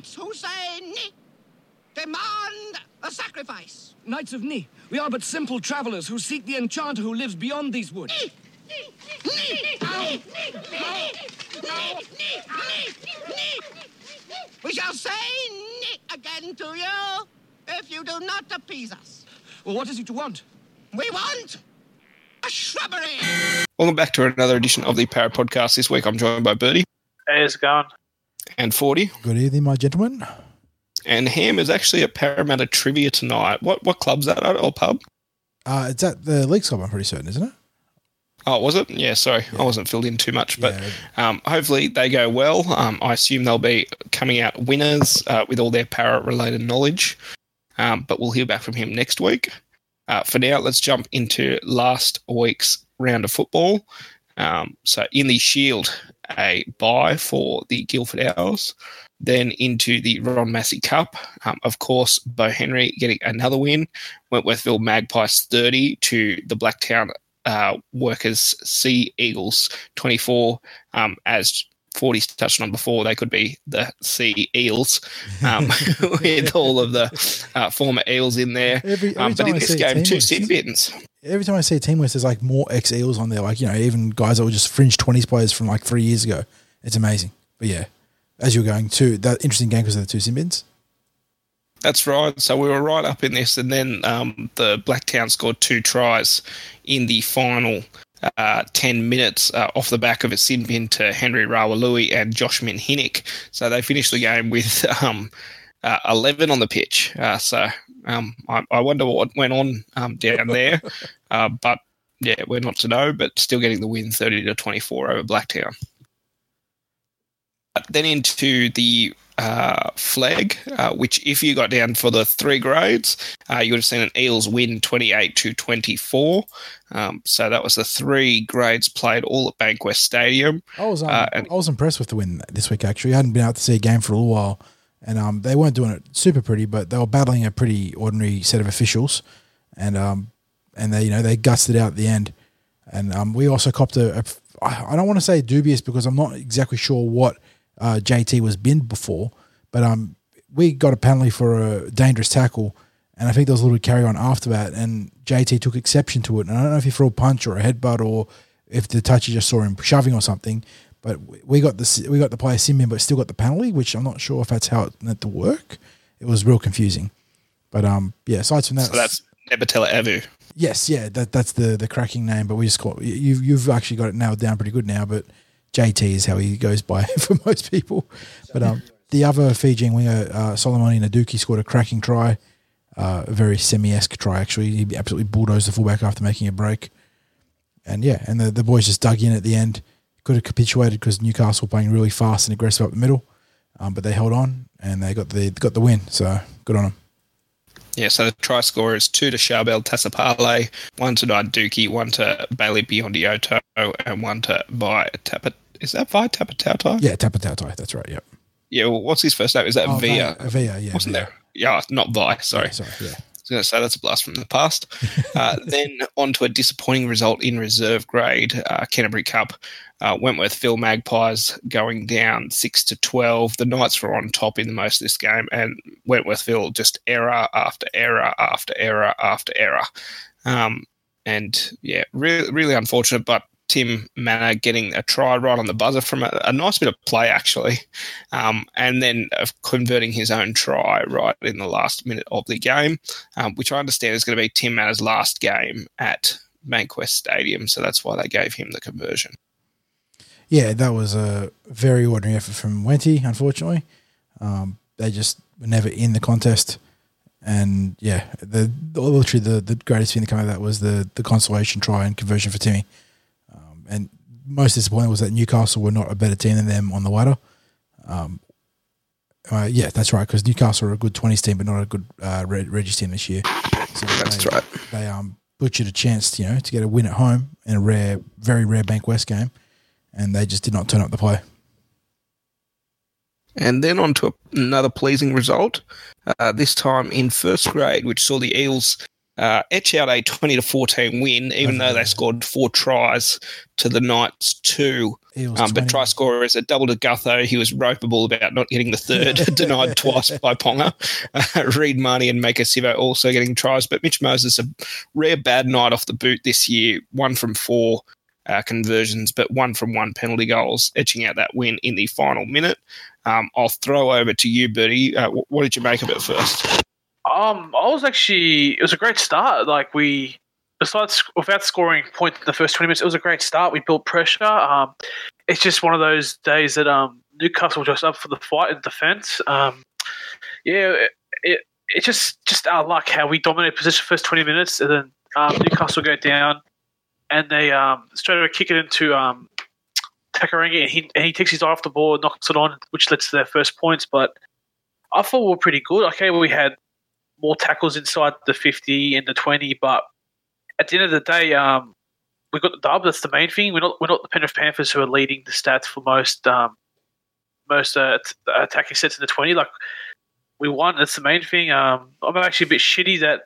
knights who say ni demand a sacrifice. Knights of Ni, we are but simple travelers who seek the enchanter who lives beyond these woods. We shall say ni again to you if you do not appease us. Well, what is it you want? We want a shrubbery. Welcome back to another edition of the Parrot Podcast. This week I'm joined by Birdie Hey, how's it going? And Forty. Good evening, my gentlemen. And Ham is actually at Parramatta Trivia tonight. What what club's that at, or pub? Uh, it's at the Leagues Club, I'm pretty certain, isn't it? Oh, was it? Yeah, sorry. I wasn't filled in too much. But Yeah. um, hopefully they go well. Um, I assume they'll be coming out winners uh, with all their parrot related knowledge. Um, but we'll hear back from him next week. Uh, for now, let's jump into last week's round of football. Um, so in the Shield, a bye for the Guildford Owls. Then into the Ron Massey Cup. Um, of course, Bo Henry getting another win. Wentworthville Magpies 30 to the Blacktown uh, Workers Sea Eagles 24. Um, as 40's touched on before, they could be the Sea Eels um, with all of the uh, former Eels in there. Every, every Um, but in this game, two sin bins. Every time I see a team list, there's like more ex Eels on there. Like, you know, even guys that were just fringe 20s players from like three years ago. It's amazing. But yeah, as you're going to, that interesting game because of the two sin bins. That's right. So we were right up in this, and then um, the Blacktown scored two tries in the final uh, 10 minutes uh, off the back of a sin bin to Henry Rawalui and Josh Minhinnick. So they finished the game with um, uh, 11 on the pitch. Uh, so um, I, I wonder what went on um, down there. uh, but yeah, we're not to know, but still getting the win 30 to 24 over Blacktown. Then into the uh, flag, uh, which if you got down for the three grades, uh, you would have seen an Eels win 28 to 24. Um, so that was the three grades played all at Bankwest Stadium. I was, um, Uh, and- I was impressed with the win this week, actually. I hadn't been out to see a game for a little while. And um, they weren't doing it super pretty, but they were battling a pretty ordinary set of officials. And um, and they, you know, they gutsed it out at the end. And um, we also copped a, a I don't want to say dubious because I'm not exactly sure what uh, JT was binned before, but um, we got a penalty for a dangerous tackle, and I think there was a little carry on after that, and JT took exception to it. And I don't know if he threw a punch or a headbutt or if the touchy just saw him shoving or something, but we got the we got the player sim in, but still got the penalty, which I'm not sure if that's how it meant to work. It was real confusing, but um, yeah. Aside from that, So that's Nebatella Avu. Yes, yeah, that that's the the cracking name, but we just call you you've actually got it nailed down pretty good now. But JT is how he goes by for most people. But um, the other Fijian winger, uh, Solomoni Naduki, scored a cracking try, uh, a very semi-esque try actually. He absolutely bulldozed the fullback after making a break, and yeah, and the the boys just dug in at the end. Could have capitulated because Newcastle playing really fast and aggressive up the middle, um, but they held on and they got the got the win. So good on them. Yeah, so the try scorer is two to Charbel Tasipale, one to Naiduki, one to Bailey Biondi-Odo, and one to Vi Tapat. Is that Vi Tapatautai? Yeah, Tapatautai, that's right. Yep. Yeah, well, what's his first name? Is that Oh, Via? Vi- Via, yeah, Wasn't Via. there? Yeah, not Vi, sorry. Yeah, sorry, yeah. Going to say that's a blast from the past. Uh, then on to a disappointing result in reserve grade, uh, Canterbury Cup. Uh, Wentworthville Magpies going down six to twelve. The Knights were on top in the most of this game, and Wentworthville just error after error after error after error. Um, and yeah, really, really unfortunate. But Tim Mannah getting a try right on the buzzer from a, a nice bit of play actually, um, and then converting his own try right in the last minute of the game, um, which I understand is going to be Tim Mannah's last game at Bankwest Stadium, so that's why they gave him the conversion. Yeah, that was a very ordinary effort from Wenty, unfortunately. Um, they just were never in the contest. And yeah, the, the literally the, the greatest thing that came out of that was the, the consolation try and conversion for Timmy. And most disappointing was that Newcastle were not a better team than them on the ladder. Um, uh, yeah, that's right, because Newcastle are a good 20s team, but not a good uh, Reg- Regis team this year. So That's they, right. They um, butchered a chance, you know, to get a win at home in a rare, very rare Bank West game, and they just did not turn up the play. And then on to another pleasing result, uh, this time in first grade, which saw the Eels uh, etch out a 20 to 14 win, even though they scored four tries to the Knights two. Um, but try scorer is a double to Gutho. He was ropeable about not getting the third, denied twice by Ponga. Uh, Reed Mahoney and Maika Sivo also getting tries. But Mitch Moses, a rare bad night off the boot this year, one from four uh, conversions, but one from one penalty goals, etching out that win in the final minute. Um, I'll throw over to you, Bertie. Uh, what did you make of it first? Um, I was actually it was a great start. Like we, besides without scoring points in the first twenty minutes, it was a great start. We built pressure. Um, it's just one of those days that um Newcastle just up for the fight in defence. Um, yeah, it, it it's just just our luck how we dominated position first twenty minutes, and then um, Newcastle go down, and they um straight away kick it into um. And he, and he takes his eye off the ball, knocks it on, which leads to their first points. But I thought we were pretty good. Okay, we had more tackles inside the 50 and the 20. But at the end of the day, um, we got the dub. That's the main thing. We're not we're not the Penrith Panthers who are leading the stats for most um, most uh, t- attacking sets in the 20. Like we won. That's the main thing. Um, I'm actually a bit shitty that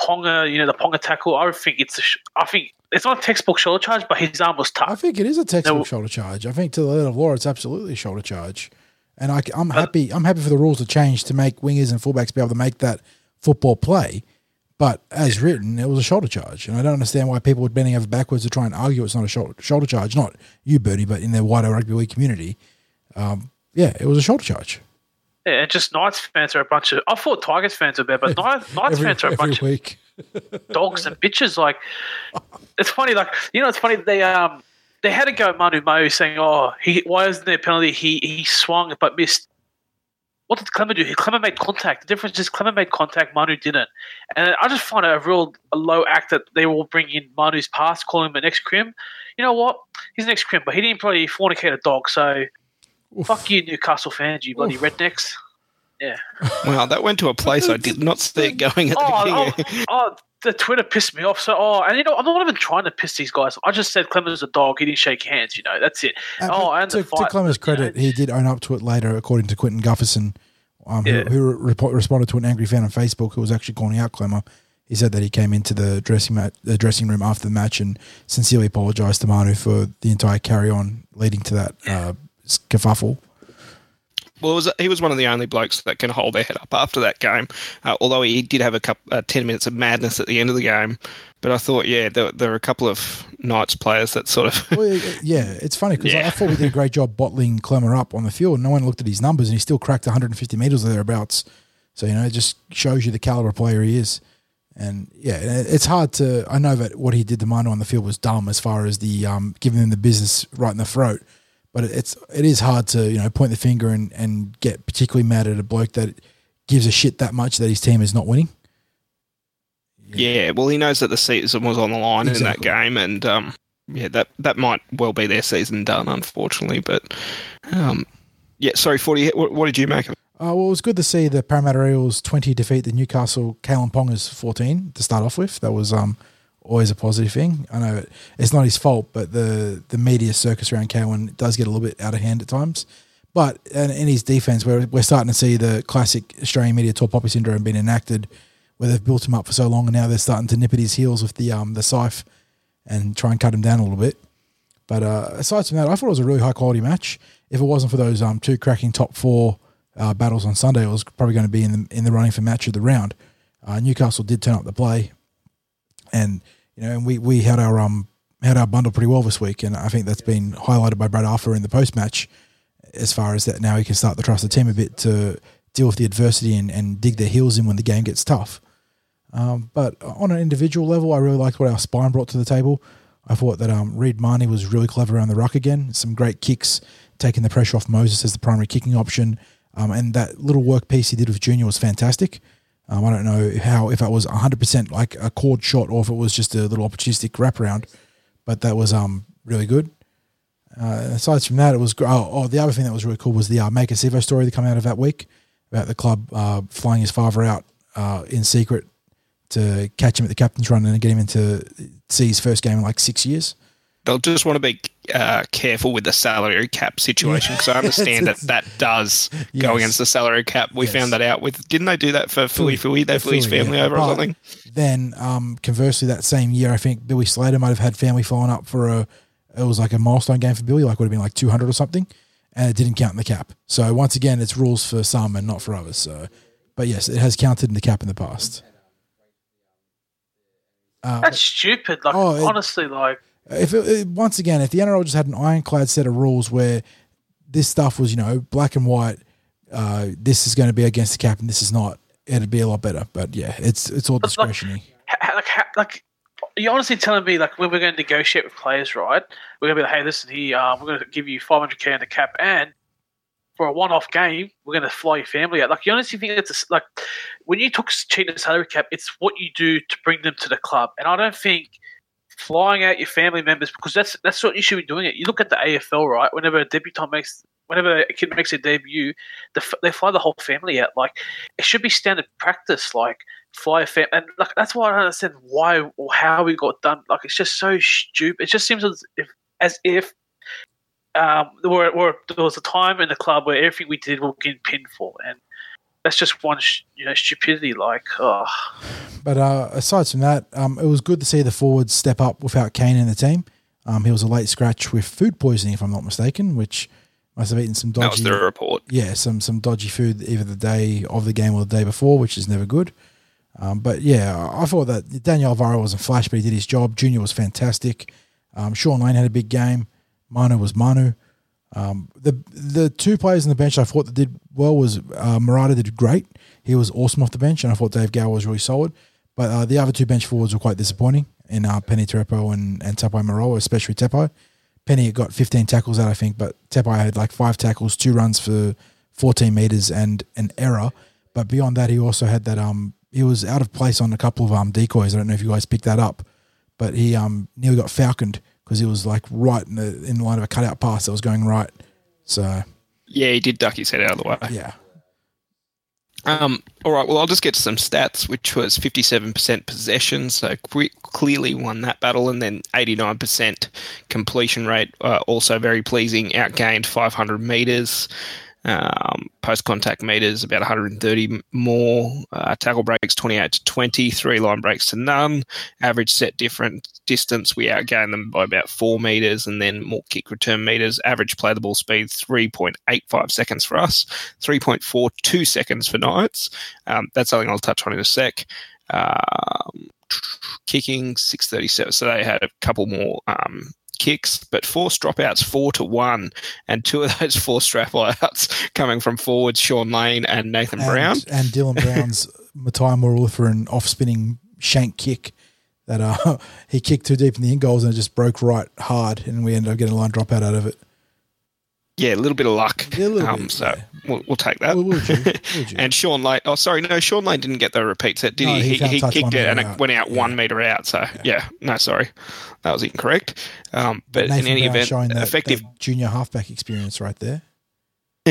Ponga, you know, the Ponga tackle. I think it's a sh- I think it's not a textbook shoulder charge, but his arm was I think it is a textbook No. shoulder charge. I think to the letter of law, it's absolutely a shoulder charge. And I, am happy. I'm happy for the rules to change to make wingers and fullbacks be able to make that football play. But as written, it was a shoulder charge, and I don't understand why people were bending over backwards to try and argue it's not a shoulder, shoulder charge. Not you, Bernie, but in the wider rugby league community. Um, yeah, it was a shoulder charge. Yeah, and just Knights fans are a bunch of. I thought Tigers fans were bad, but Knights, Knights every, fans are a bunch of week. dogs and bitches. Like it's funny. Like you know, it's funny. They um they had to go at Manu Ma'u saying, "Oh, he why isn't there a penalty? He he swung but missed." What did Klemmer do? Klemmer made contact. The difference is Klemmer made contact, Manu didn't. And I just find it a real a low act that they will bring in Manu's pass, call him an ex crim. You know what? He's an ex crim, but he didn't probably fornicate a dog. So Oof. fuck you, Newcastle fans, you bloody Oof. rednecks. Yeah. Wow, that went to a place I did not see it going at the Oh, beginning. oh, oh, the Twitter pissed me off. So, oh, and you know, I'm not even trying to piss these guys. I just said Clemens a dog. He didn't shake hands. You know, that's it. Uh, oh, and to, to Klemmer's you know, credit, he did own up to it later, according to Quentin Gutherson, um, Yeah. who, who report, responded to an angry fan on Facebook who was actually calling out Clemmer. He said that he came into the dressing ma- the dressing room after the match and sincerely apologised to Manu for the entire carry on leading to that uh, kerfuffle. Well, was, he was one of the only blokes that can hold their head up after that game. Uh, although he did have a couple, uh, ten minutes of madness at the end of the game, but I thought, yeah, there, there were a couple of Knights players that sort of Well, yeah, it's funny because I, Yeah. I thought we did a great job bottling Klemmer up on the field. No one looked at his numbers, and he still cracked 150 meters or thereabouts. So you know, it just shows you the caliber player he is. And yeah, it's hard to. I know that what he did to Manu on the field was dumb as far as the um, giving them the business right in the throat. But it's it is hard to you know point the finger and, and get particularly mad at a bloke that gives a shit that much that his team is not winning. Yeah, well, he knows that the season was on the line Exactly. in that game, and um, yeah, that that might well be their season done, unfortunately. But um, yeah, sorry, forty. What, what did you make of it? Uh, well, it was good to see the Parramatta Eels 20 defeat the Newcastle Kalyn Pongers 14 to start off with. That was um, always a positive thing. I know it, it's not his fault, but the, the media circus around Cowan does get a little bit out of hand at times. But in, in his defense, we're, we're starting to see the classic Australian media tall poppy syndrome being enacted, where they've built him up for so long, and now they're starting to nip at his heels with the um, the scythe and try and cut him down a little bit. But uh, aside from that, I thought it was a really high quality match. If it wasn't for those um, two cracking top four uh, battles on Sunday, it was probably going to be in the in the running for match of the round. Uh, Newcastle did turn up the play, and you know, and we we had our um had our bundle pretty well this week, and I think that's been highlighted by Brad Arthur in the post match, as far as that now he can start to trust the team a bit to deal with the adversity and, and dig their heels in when the game gets tough. Um, but on an individual level, I really liked what our spine brought to the table. I thought that um, Reed Mahoney was really clever around the ruck again. Some great kicks, taking the pressure off Moses as the primary kicking option. Um, and that little work piece he did with Junior was fantastic. Um, I don't know how if that was 100% like a chord shot or if it was just a little opportunistic wraparound, but that was um really good. Uh, aside from that, it was oh, oh the other thing that was really cool was the uh, Maika Sivo story that came out of that week about the club uh, flying his father out uh, in secret to catch him at the captain's run and get him into see his first game in like six years. They'll just want to be uh, careful with the salary cap situation because I understand that that does go Yes. against the salary cap. We Yes. found that out with. Didn't they do that for Fui Fui? They flew his family yeah. over or something. Then, um, conversely, that same year, I think Billy Slater might have had family flying up for a, it was like a milestone game for Billy, like would have been like 200 or something, and it didn't count in the cap. So once again, it's rules for some and not for others. So, but yes, it has counted in the cap in the past. Uh, That's stupid. Like Oh, it- honestly, like if it, once again, if the NRL just had an ironclad set of rules where this stuff was, you know, black and white, uh, this is going to be against the cap and this is not, it'd be a lot better. But yeah, it's it's all like, discretionary. like ha- like you're honestly telling me like when we're going to negotiate with players, right? We're going to be like, hey, listen, here, um, we're going to give you 500k in the cap, and for a one-off game, we're going to fly your family out. Like you honestly think it's a like when you took cheat the salary cap, it's what you do to bring them to the club, and I don't think flying out your family members because that's that's what you should be doing. It. You look at the AFL, right? Whenever a debutant makes whenever a kid makes a debut, the, they fly the whole family out. Like it should be standard practice. Like fly a family, and like that's why I don't understand why or how we got done. Like it's just so stupid. It just seems as if as if um there, were, there was a time in the club where everything we did was getting pinned for, and that's just one sh- you know stupidity. Like oh. But uh, aside from that, um, it was good to see the forwards step up without Kane in the team. Um, he was a late scratch with food poisoning, if I'm not mistaken, which must have eaten some That was dodgy. the report. yeah, some some dodgy food either the day of the game or the day before, which is never good. Um, but yeah, I thought that Daniel Alvaro wasn't flash, but he did his job. Junior was fantastic. Um, Shaun Lane had a big game. Manu was Manu. Um, the the two players on the bench I thought that did well was uh, Murata did great. He was awesome off the bench, and I thought Dave Gower was really solid. But uh, the other two bench forwards were quite disappointing in uh, Peni Terepo and, and Tepai Moeroa, especially Tepai. Peni got 15 tackles out, I think, but Tepai had like five tackles, two runs for 14 meters, and an error. But beyond that, he also had that um he was out of place on a couple of um decoys. I don't know if you guys picked that up, but he um nearly got falconed because he was like right in the in line of a cutout pass that was going right. So Yeah, he did duck his head out of the way. yeah, Um, all right, well, I'll just get to some stats, which was 57% possession, so clearly won that battle, and then 89% completion rate, uh, also very pleasing, outgained 500 metres. Um, post contact meters about 130 more. Uh, tackle breaks 28 to 20. Three line breaks to none. Average set different distance we outgained them by about four meters, and then more kick return meters. Average play the ball speed 3.85 seconds for us. 3.42 seconds for Knights. Um, that's something I'll touch on in a sec. Um, kicking 637. So they had a couple more um, kicks, but forced dropouts four to one, and two of those forced dropouts coming from forwards Shaun Lane and Nathan and, Brown. and Dylan Brown's Matai Morula for an off spinning shank kick that uh he kicked too deep in the in goals and it just broke right hard, and we ended up getting a line dropout out of it. Yeah, a little bit of luck. Yeah, um, bit, so yeah. we'll, we'll take that. We'll- we'll do, we'll do. and Shaun Lane. Oh, sorry, no, Shaun Lane didn't get the repeat set, did No, he? he He, he kicked it and metre it went out one meter out. So yeah. no, sorry, that was incorrect. Um, but Nathan in any Brown event, showing that, effective that junior halfback experience right there.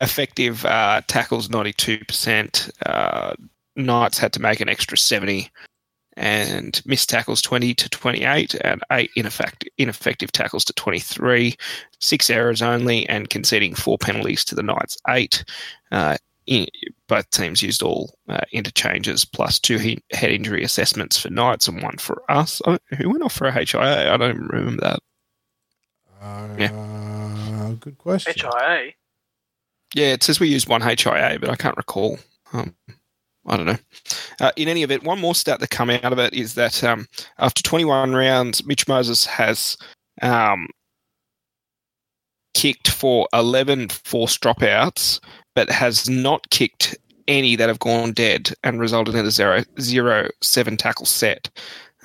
effective uh, tackles 92%. Uh, Knights had to make an extra 70 and missed tackles 20 to 28 and eight ineffective, ineffective tackles to 23, six errors only, and conceding four penalties to the Knights, eight. Uh, in, both teams used all uh, interchanges plus two he- head injury assessments for Knights and one for us. Oh, who went off for a HIA? I don't remember that. Uh, Good question. HIA. Yeah, it says we used one HIA, but I can't recall. Um, I don't know. Uh, in any event, one more stat that come out of it is that um, after 21 rounds, Mitch Moses has um, kicked for 11 forced dropouts, but has not kicked any that have gone dead and resulted in a zero, zero seven tackle set.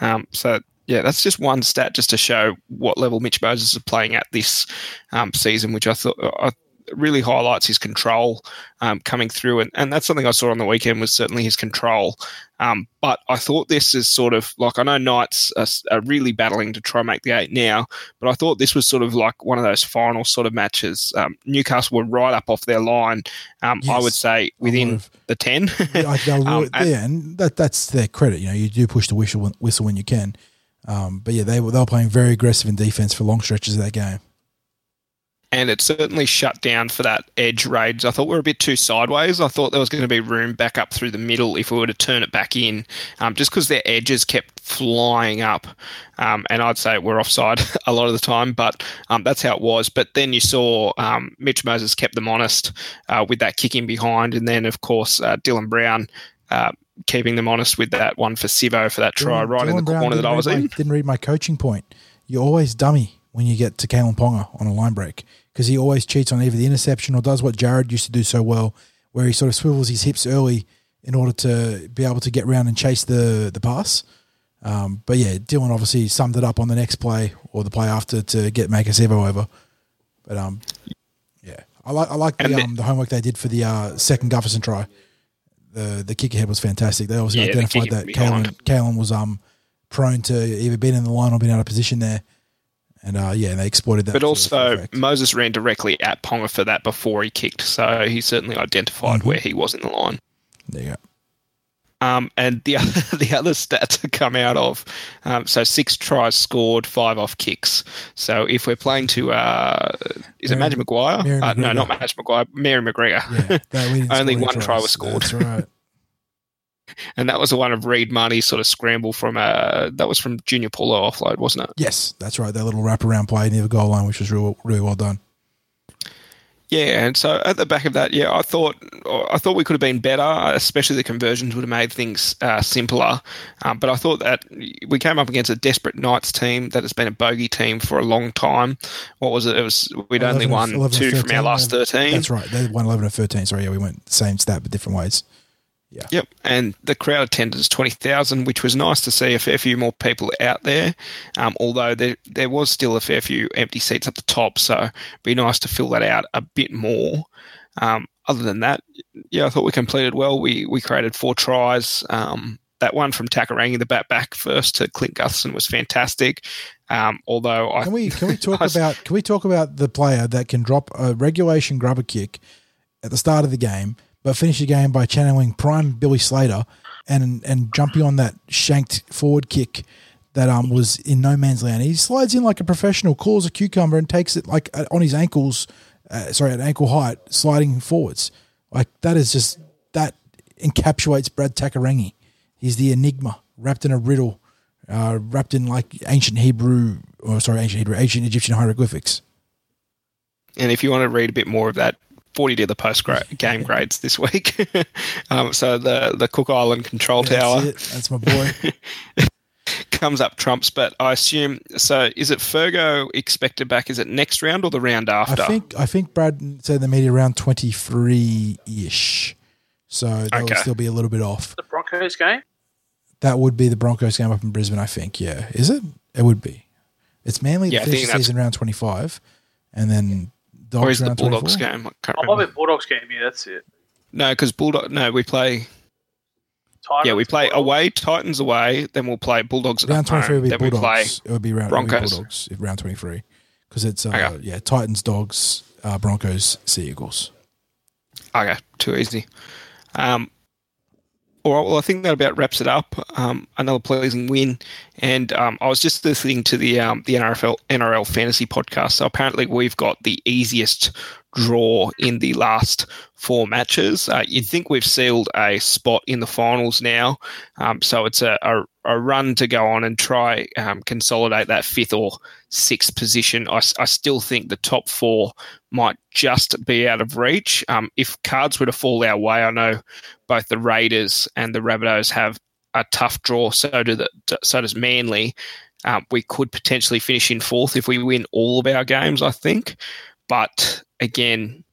Um, so yeah, that's just one stat just to show what level Mitch Moses is playing at this um, season, which I thought I really highlights his control um, coming through, and, and that's something I saw on the weekend was certainly his control. Um, but I thought this is sort of like I know Knights are, are really battling to try and make the eight now, but I thought this was sort of like one of those final sort of matches. Um, Newcastle were right up off their line. Um, I would say within the ten. they'll Um, and- yeah, and that that's their credit. You know, you do push the whistle when, whistle when you can. Um, but yeah, they were they were playing very aggressive in defense for long stretches of that game. And it certainly shut down for that edge raids. I thought we were a bit too sideways. I thought there was going to be room back up through the middle if we were to turn it back in, um, just because their edges kept flying up. Um, and I'd say we're offside a lot of the time, but um, that's how it was. But then you saw um, Mitch Moses kept them honest uh, with that kicking behind, and then of course uh, Dylan Brown. Uh, keeping them honest with that one for Sivo for that try Dylan- right in the Brown corner that I was my- in. Didn't read my coaching point. You're always dummy when you get to Kalyn Ponga on a line break because he always cheats on either the interception or does what Jared used to do so well, where he sort of swivels his hips early in order to be able to get round and chase the the pass. Um, but yeah, Dylan obviously summed it up on the next play or the play after to get Maika Sivo over. But um, yeah, I like I like the um, the homework they did for the uh, second Gutherson try. The the kick ahead was fantastic. They obviously Yeah, identified that. Kalyn, Kalyn was um prone to either being in the line or being out of position there. And uh, yeah, they exploited that. But also. Moses ran directly at Ponga for that before he kicked, so he certainly identified Mhm. where he was in the line. there you go. Um, and the other, the other stats to come out of, um, so six tries scored, five off kicks. So if we're playing to, uh, is it Mary- Madge Maguire? Mary Uh, no, not Madge McGuire. Mary McGregor. Yeah, that, we didn't Only one try was scored. That's right. And that was the one of Reed Mahoney sort of scramble from, a that was from Junior Paulo offload, wasn't it? Yes, that's right. That little wraparound play near the goal line, which was real, really well done. Yeah, and so at the back of that, yeah, I thought I thought we could have been better, especially the conversions would have made things uh, simpler. Um, but I thought that we came up against a desperate Knights team that has been a bogey team for a long time. What was it? It was we'd only won 11 two from our last thirteen. That's right. They won 11 or 13. Sorry, yeah, we went same stat but different ways. Yep, and the crowd attendance twenty thousand, which was nice to see a fair few more people out there. Um, although there there was still a fair few empty seats up the top, so it'd be nice to fill that out a bit more. Um, other than that, yeah, I thought we completed well. We we created four tries. Um, that one from Takairangi, the bat back first to Clint Gutherson was fantastic. Um, although I Can we can we talk I- about can we talk about the player that can drop a regulation grubber kick at the start of the game, but finish the game by channeling prime Billy Slater and and jumping on that shanked forward kick that um was in no man's land. He slides in like a professional, calls a cucumber, and takes it like uh, on his ankles. Uh, sorry, at ankle height, sliding forwards. Like that is just that encapsulates Brad Takairangi. He's the enigma wrapped in a riddle, uh, wrapped in like ancient Hebrew, or sorry, ancient Hebrew, ancient Egyptian hieroglyphics. And if you want to read a bit more of that, 40 to the post game grades this week. um, so the, the Cook Island control tower That's it. That's my boy. comes up trumps, but I assume so. Is it Fergo expected back? Is it next round or the round after? I think I think Brad said in the media around twenty three ish. So that Okay. will still be a little bit off. The Broncos game. That would be the Broncos game up in Brisbane, I think. Yeah, is it? It would be. It's mainly Yeah, the I finish think the that's- season round twenty five, and then or Dogs is the Bulldogs 24. game? I can't Oh, might. Bulldogs game. Yeah, that's it. No, because Bulldog. No, we play. Titans, Yeah, we play Bulldogs. away Titans away. Then we'll play Bulldogs Round twenty three home. would be Then we play. Bulldogs. It would be round it would be Broncos. Bulldogs if round twenty three because it's uh, Okay. yeah Titans, Dogs, uh, Broncos, Sea Eagles. Okay, too easy. Um, all right, well, I think that about wraps it up. Um, another pleasing win, and um, I was just listening to the um, the NRL NRL fantasy podcast. So apparently, we've got the easiest draw in the last four matches. Uh, you'd think we've sealed a spot in the finals now, um, so it's a, a a run to go on and try um, consolidate that fifth or sixth position. I still think the top four might just be out of reach. Um, if cards were to fall our way, I know both the Raiders and the Rabbitohs have a tough draw. So do the so does Manly. Um, we could potentially finish in fourth if we win all of our games. I think, but again.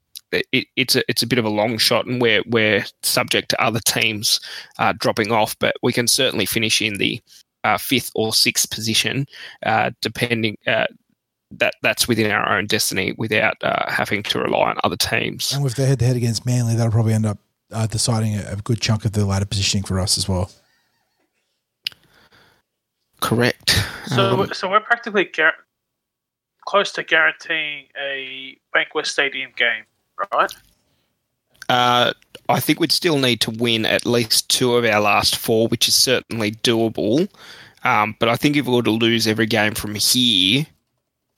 It, it's a it's a bit of a long shot, and we're we're subject to other teams uh, dropping off. But we can certainly finish in the uh, fifth or sixth position, uh, depending. Uh, that that's within our own destiny without uh, having to rely on other teams. And with the head to head against Manly, that'll probably end up uh, deciding a, a good chunk of the ladder positioning for us as well. Correct. So, Um, so we're practically gar- close to guaranteeing a Bankwest Stadium game, right? uh, I think we'd still need to win at least two of our last four, which is certainly doable. Um, but I think if we were to lose every game from here,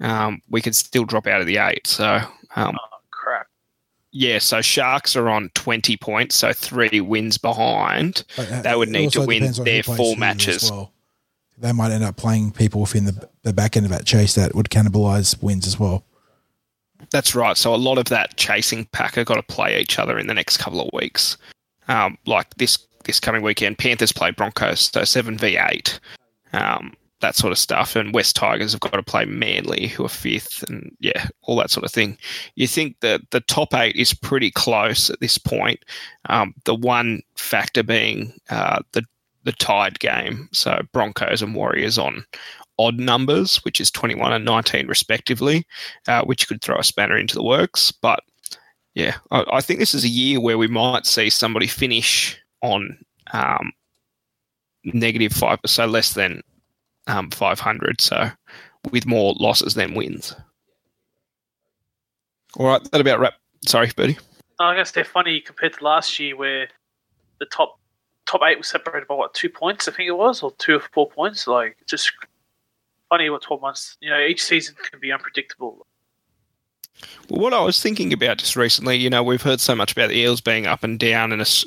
um, we could still drop out of the eight. So um, Oh crap! yeah, so Sharks are on twenty points, so three wins behind. But, uh, They would need to win depends on who their four who as matches. well. They might end up playing people within the, the back end of that chase that would cannibalise wins as well. That's right. So a lot of that chasing pack are got to play each other in the next couple of weeks. Um, like this this coming weekend, Panthers play Broncos, so seven v eight, um, that sort of stuff. And West Tigers have got to play Manly, who are fifth, and yeah, all that sort of thing. You think that the top eight is pretty close at this point. Um, the one factor being uh, the the tied game, so Broncos and Warriors on odd numbers, which is 21 and 19 respectively, uh, which could throw a spanner into the works. But yeah, I, I think this is a year where we might see somebody finish on um, negative five, so less than um, 500, so with more losses than wins. All right, that about wrap. Sorry, Bertie. I guess they're funny compared to last year where the top top eight was separated by what two points I think it was or two or four points. Like just funny what twelve months. You know, each season can be unpredictable. Well, what I was thinking about just recently, you know, we've heard so much about the Eels being up and down and, a s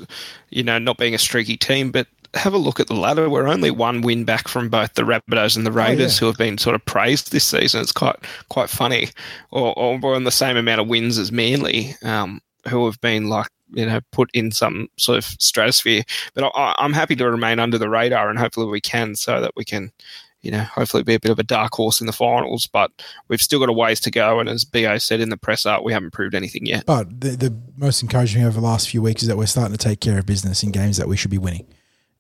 you know, not being a streaky team, but have a look at the ladder. We're only one win back from both the Rabbitohs and the Raiders, yeah. who have been sort of praised this season. It's quite quite funny. Or, or we're on the same amount of wins as Manly, um, who have been like, you know, put in some sort of stratosphere. But I, I'm happy to remain under the radar, and hopefully we can, so that we can, you know, hopefully be a bit of a dark horse in the finals. But we've still got a ways to go, and as Bo said in the press art, we haven't proved anything yet. But the, the most encouraging over the last few weeks is that we're starting to take care of business in games that we should be winning.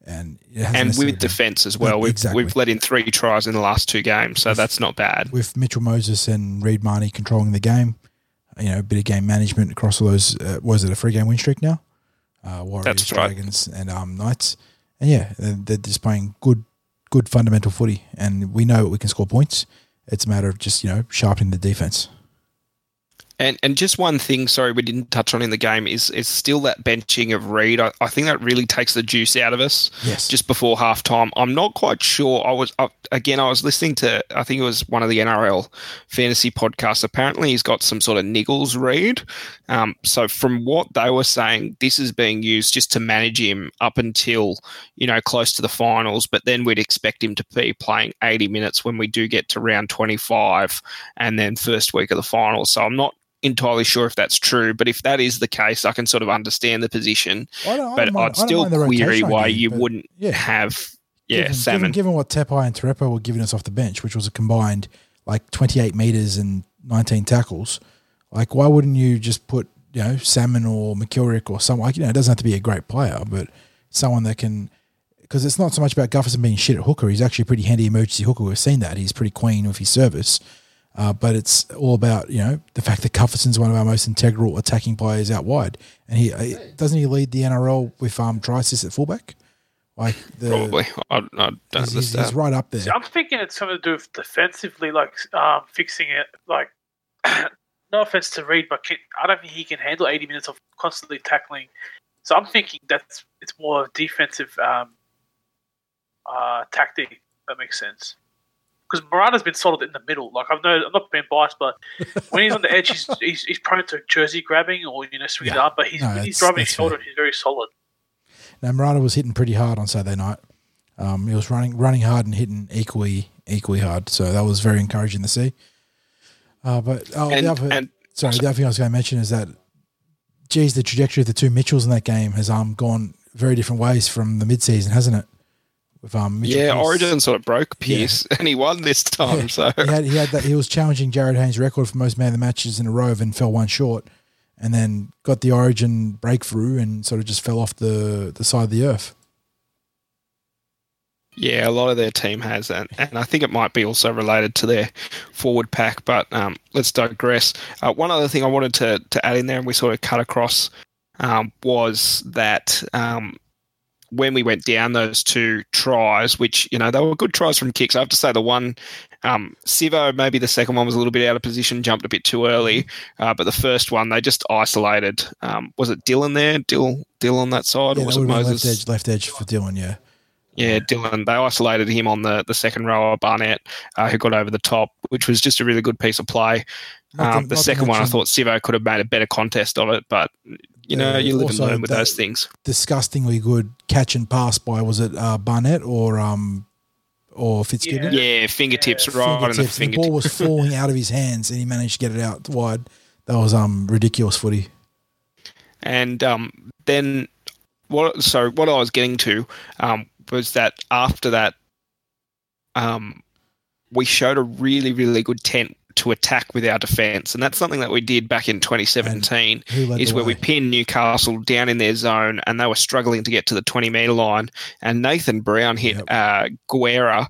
And and with defence as well. We've, exactly. we've let in three tries in the last two games, so that's not bad. with Mitchell Moses and Reed Mahoney controlling the game, you know, a bit of game management across all those. Uh, was it a three game win streak now? Uh, Warriors, right. Dragons, and um, Knights, and yeah, they're, they're displaying good, good fundamental footy, and we know we can score points. It's a matter of just you know sharpening the defense. And and just one thing, sorry, we didn't touch on in the game is is still that benching of Reed. I, I think that really takes the juice out of us. Yes. Just before half time, I'm not quite sure. I was uh, again, I was listening to, I think it was one of the NRL fantasy podcasts. Apparently, he's got some sort of niggles read. Um, so from what they were saying, this is being used just to manage him up until you know close to the finals. But then we'd expect him to be playing 80 minutes when we do get to round 25, and then first week of the finals. So I'm not entirely sure if that's true, but if that is the case, I can sort of understand the position. I don't, I But mind- I'd still query why idea, you wouldn't yeah. have yeah given, salmon. Given, given what Tepai and Terepo were giving us off the bench, which was a combined like 28 meters and 19 tackles, like why wouldn't you just put you know Salmon or McKilrick or someone like you know it doesn't have to be a great player, but someone that can because it's not so much about Gutherson being shit at hooker. He's actually a pretty handy emergency hooker. We've seen that. He's pretty queen with his service. Uh, but it's all about you know the fact that Gutherson's one of our most integral attacking players out wide, and he uh, doesn't he lead the NRL with um try assists at fullback, like the Probably, I, I don't he's, he's, understand. he's right up there. See, I'm thinking it's something to do with defensively, like um, fixing it. Like, no offense to Reed, but can, I don't think he can handle 80 minutes of constantly tackling. So I'm thinking that's it's more of a defensive um, uh, tactic. If that makes sense. Because Morata's been solid in the middle. Like I've no, I'm not being biased, but when he's on the edge, he's, he's, he's prone to jersey grabbing or you know swinging Yeah. up. But he's No, when he's driving his shoulder. fair. He's very solid. Now Murata was hitting pretty hard on Saturday night. Um, he was running running hard and hitting equally equally hard, so that was very encouraging to see. Uh, but oh, And- the other, and- sorry, the other thing I was going to mention is that, geez, the trajectory of the two Mitchells in that game has um gone very different ways from the mid season, hasn't it? With um, Mitchell yeah, Pearce. Origin sort of broke Pearce, and he won this time. So he had he had that he was challenging Jarryd Hayne's record for most man of the matches in a row and fell one short, and then got the Origin breakthrough and sort of just fell off the the side of the earth. Yeah, a lot of their team has, and, and I think it might be also related to their forward pack. But um, let's digress. Uh, one other thing I wanted to, to add in there, and we sort of cut across, um, was that um, when we went down those two tries, which you know they were good tries from kicks. I have to say the one. Um, Sivo, maybe the second one was a little bit out of position, jumped a bit too early, uh, but the first one they just isolated. Um, was it Dylan there? Dill, Dill on that side, Yeah, or was it Moses? left edge, left edge for Dylan. Yeah, Yeah, Dylan. They isolated him on the, the second rower, Barnett, uh, who got over the top, which was just a really good piece of play. Um, the to second one, I thought Sivo could have made a better contest of it, but you know, Yeah, you live and learn with those things. disgustingly good catch and pass by was it uh, Barnett or um or Fitzgibbon? Yeah, fingertips Yeah. right on the Fingertips. The ball was falling out of his hands, and he managed to get it out wide. That was um ridiculous footy. And um, then what? So what I was getting to um, was that after that, um, we showed a really really good tent to attack with our defence, and that's something that we did back in 2017. Is where we pinned Newcastle down in their zone, and they were struggling to get to the 20 metre line. And Nathan Brown hit Yep. uh, Guerra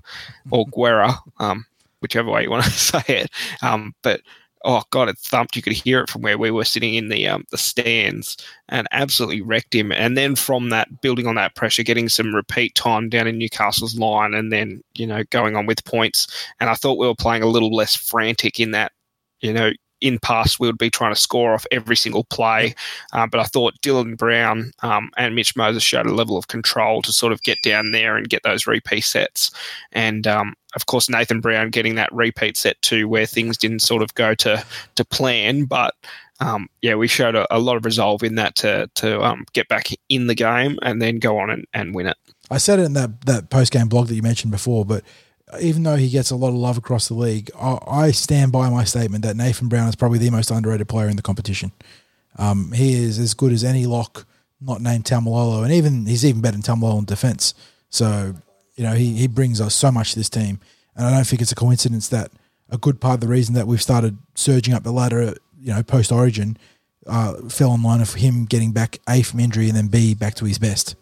or Guerra, um, whichever way you want to say it. Um, but oh god, it thumped. You could hear it from where we were sitting in the um, the stands, and absolutely wrecked him. And then from that, building on that pressure, getting some repeat time down in Newcastle's line, and then you know going on with points. And I thought we were playing a little less frantic in that, you know. In past, we would be trying to score off every single play, um, but I thought Dylan Brown um, and Mitch Moses showed a level of control to sort of get down there and get those repeat sets. And um, of course, Nathan Brown getting that repeat set too, where things didn't sort of go to to plan. But um, yeah, we showed a, a lot of resolve in that to to um, get back in the game and then go on and, and win it. I said it in that that post game blog that you mentioned before, but even though he gets a lot of love across the league, I, I stand by my statement that Nathan Brown is probably the most underrated player in the competition. Um, he is as good as any lock not named Taumalolo, and even he's even better than Taumalolo in defence. So you know he he brings us so much to this team, and I don't think it's a coincidence that a good part of the reason that we've started surging up the ladder, you know, post Origin, uh, fell in line of him getting back a from injury and then b back to his best.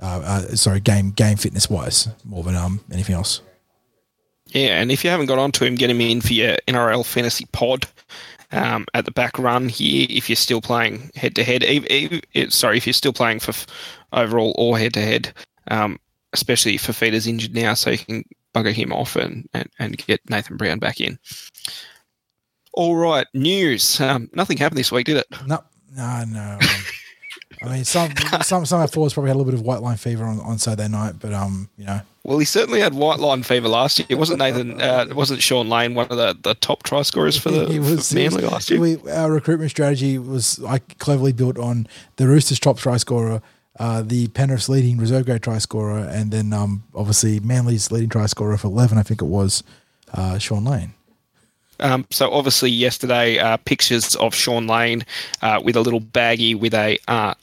Uh, uh, sorry, game game fitness wise, more than um anything else. Yeah, and if you haven't got onto him, get him in for your NRL fantasy pod um, at the back run here. If you're still playing head to head, sorry, if you're still playing for f- overall or head to head, especially if Fafita's injured now, so you can bugger him off and, and, and get Nathan Brown back in. All right, news. Um, nothing happened this week, did it? No, no, no. I mean, some some some of our forwards probably had a little bit of white line fever on, on Saturday night, but um, you know, Well, he certainly had white line fever last year. It wasn't Nathan. Uh, it wasn't Shaun Lane one of the, the top try scorers for the He was- for Manly last year. We, our recruitment strategy was like cleverly built on the Roosters' top try scorer, uh, the Penrith's leading reserve grade try scorer, and then um, obviously Manly's leading try scorer for eleven, I think it was, uh, Shaun Lane. Um, so obviously yesterday, uh, pictures of Shaun Lane uh, with a little baggie with a uh,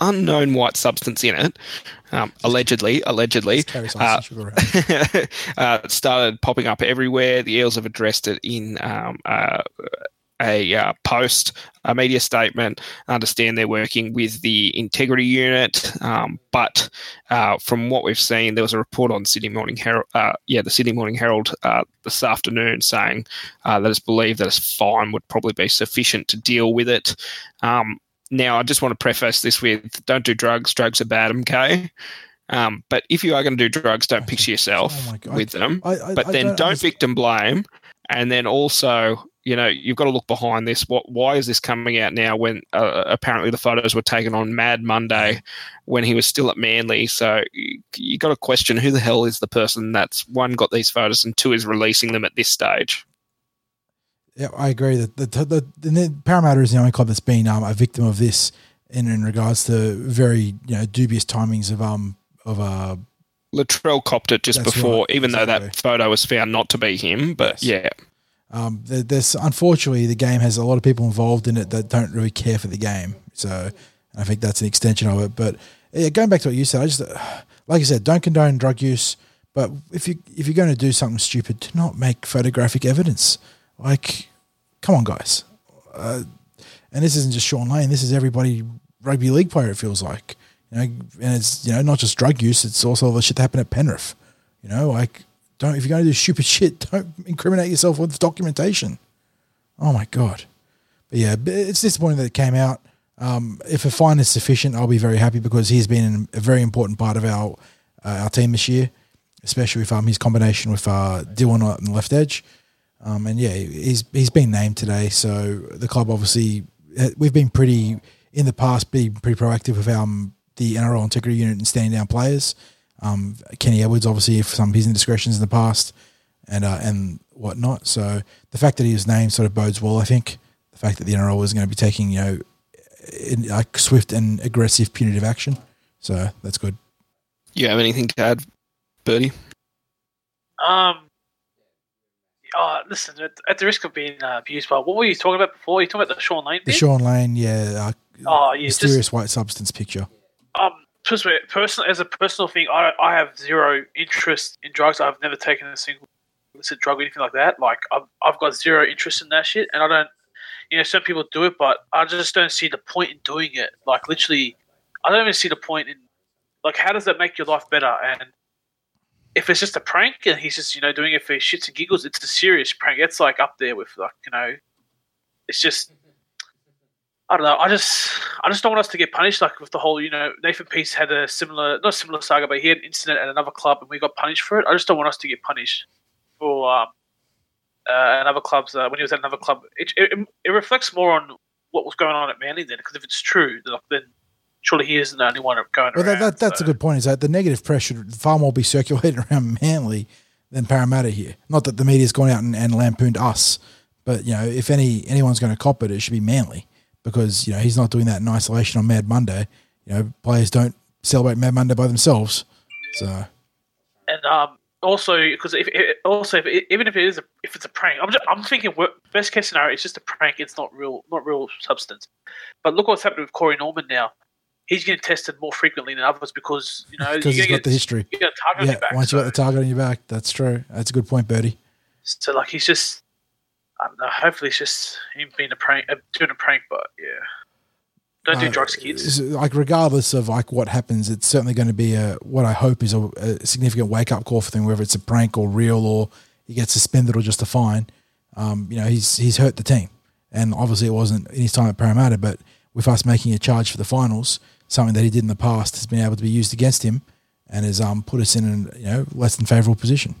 unknown white substance in it, um, allegedly, allegedly, Just carry some uh, sugar uh, started popping up everywhere. The Eels have addressed it in um, uh, a uh, post, a media statement. I understand they're working with the integrity unit, um, but uh, from what we've seen, there was a report on Sydney Morning Herald. Uh, yeah, the Sydney Morning Herald uh, this afternoon saying uh, that it's believed that a fine would probably be sufficient to deal with it. Um, now, I just want to preface this with: don't do drugs. Drugs are bad. Okay. Um, but if you are going to do drugs, don't picture yourself Oh with them. I, I, But I then don't, understand- victim blame, and then also, you know, you've got to look behind this. What? Why is this coming out now? When uh, apparently the photos were taken on Mad Monday, when he was still at Manly. So you, you got to question who the hell is the person that's one got these photos and two is releasing them at this stage. Yeah, I agree that the, the, the, the Parramatta is the only club that's been um, a victim of this in, in regards to very you know dubious timings of um of uh Latrell copped it just before, right, even though that photo was found not to be him. But yeah, um there's unfortunately the game has a lot of people involved in it that don't really care for the game. So I think that's an extension of it. But yeah, going back to what you said, I just uh, like I said, don't condone drug use. But if you if you're going to do something stupid, do not make photographic evidence. Like, come on, guys. Uh, and this isn't just Shaun Lane. This is everybody rugby league player. It feels like, you know, and it's you know not just drug use. It's also the shit that happened at Penrith. You know, like don't if you're going to do stupid shit, don't incriminate yourself with documentation. Oh my god. But yeah, it's disappointing that it came out. Um, if a fine is sufficient, I'll be very happy because he's been a very important part of our uh, our team this year, especially with um, his combination with uh, Dylan on the left edge. Um, and yeah, he's he's been named today, so the club obviously uh, we've been pretty in the past being pretty proactive with um the NRL integrity unit and standing down players. Um, Kenny Edwards, obviously, for some of his indiscretions in the past and uh, and whatnot. So the fact that he was named sort of bodes well. I think the fact that the NRL was going to be taking you know in, like swift and aggressive punitive action. So that's good. You have anything to add, Bertie? Um. Oh, listen. At, at the risk of being uh, abused, but what were you talking about before? You talking about the Shaun Lane The thing? Shaun Lane, yeah, uh, Oh, yeah, just- mysterious white substance picture. um, personally, personally, as a personal thing, I I have zero interest in drugs. I've never taken a single illicit drug or anything like that. Like I've I've got zero interest in that shit, and I don't. You know, some people do it, but I just don't see the point in doing it. Like literally, I don't even see the point in. Like, how does that make your life better? And if it's just a prank and he's just you know doing it for shits and giggles, it's a serious prank. It's like up there with like you know, it's just I don't know. I just I just don't want us to get punished like with the whole you know Nathan Peats had a similar not a similar saga, but he had an incident at another club and we got punished for it. I just don't want us to get punished for um, uh, another club's uh, when he was at another club. It, it it reflects more on what was going on at Manly then, because if it's true, then, surely he isn't the only one going Well, around. that, that's so- a good point. Is that the negative press should far more be circulated around Manly than Parramatta here. Not that the media's gone out and, and lampooned us, but you know, if any anyone's going to cop it, it should be Manly because you know he's not doing that in isolation on Mad Monday. You know, players don't celebrate Mad Monday by themselves. So and um, also because if also if even if it is a, if it's a prank, I'm just, I'm thinking best case scenario it's just a prank. It's not real, not real substance. But look what's happened with Corey Norman now. He's getting tested more frequently than others because you know because he's got the history. you got target on Yeah, your back. once you so, got the target on your back, that's true. That's a good point, Bertie. so like he's just I don't know. Hopefully it's just him being a prank, uh, doing a prank. But yeah, don't do Uh, drugs, kids. Like regardless of like what happens, it's certainly going to be a what I hope is a, a significant wake up call for them, whether it's a prank or real or he gets suspended or just a fine. Um, you know, he's he's hurt the team, and obviously it wasn't in his time at Parramatta, but with us making a charge for the finals, something that he did in the past has been able to be used against him, and has um put us in a you know less than favourable position.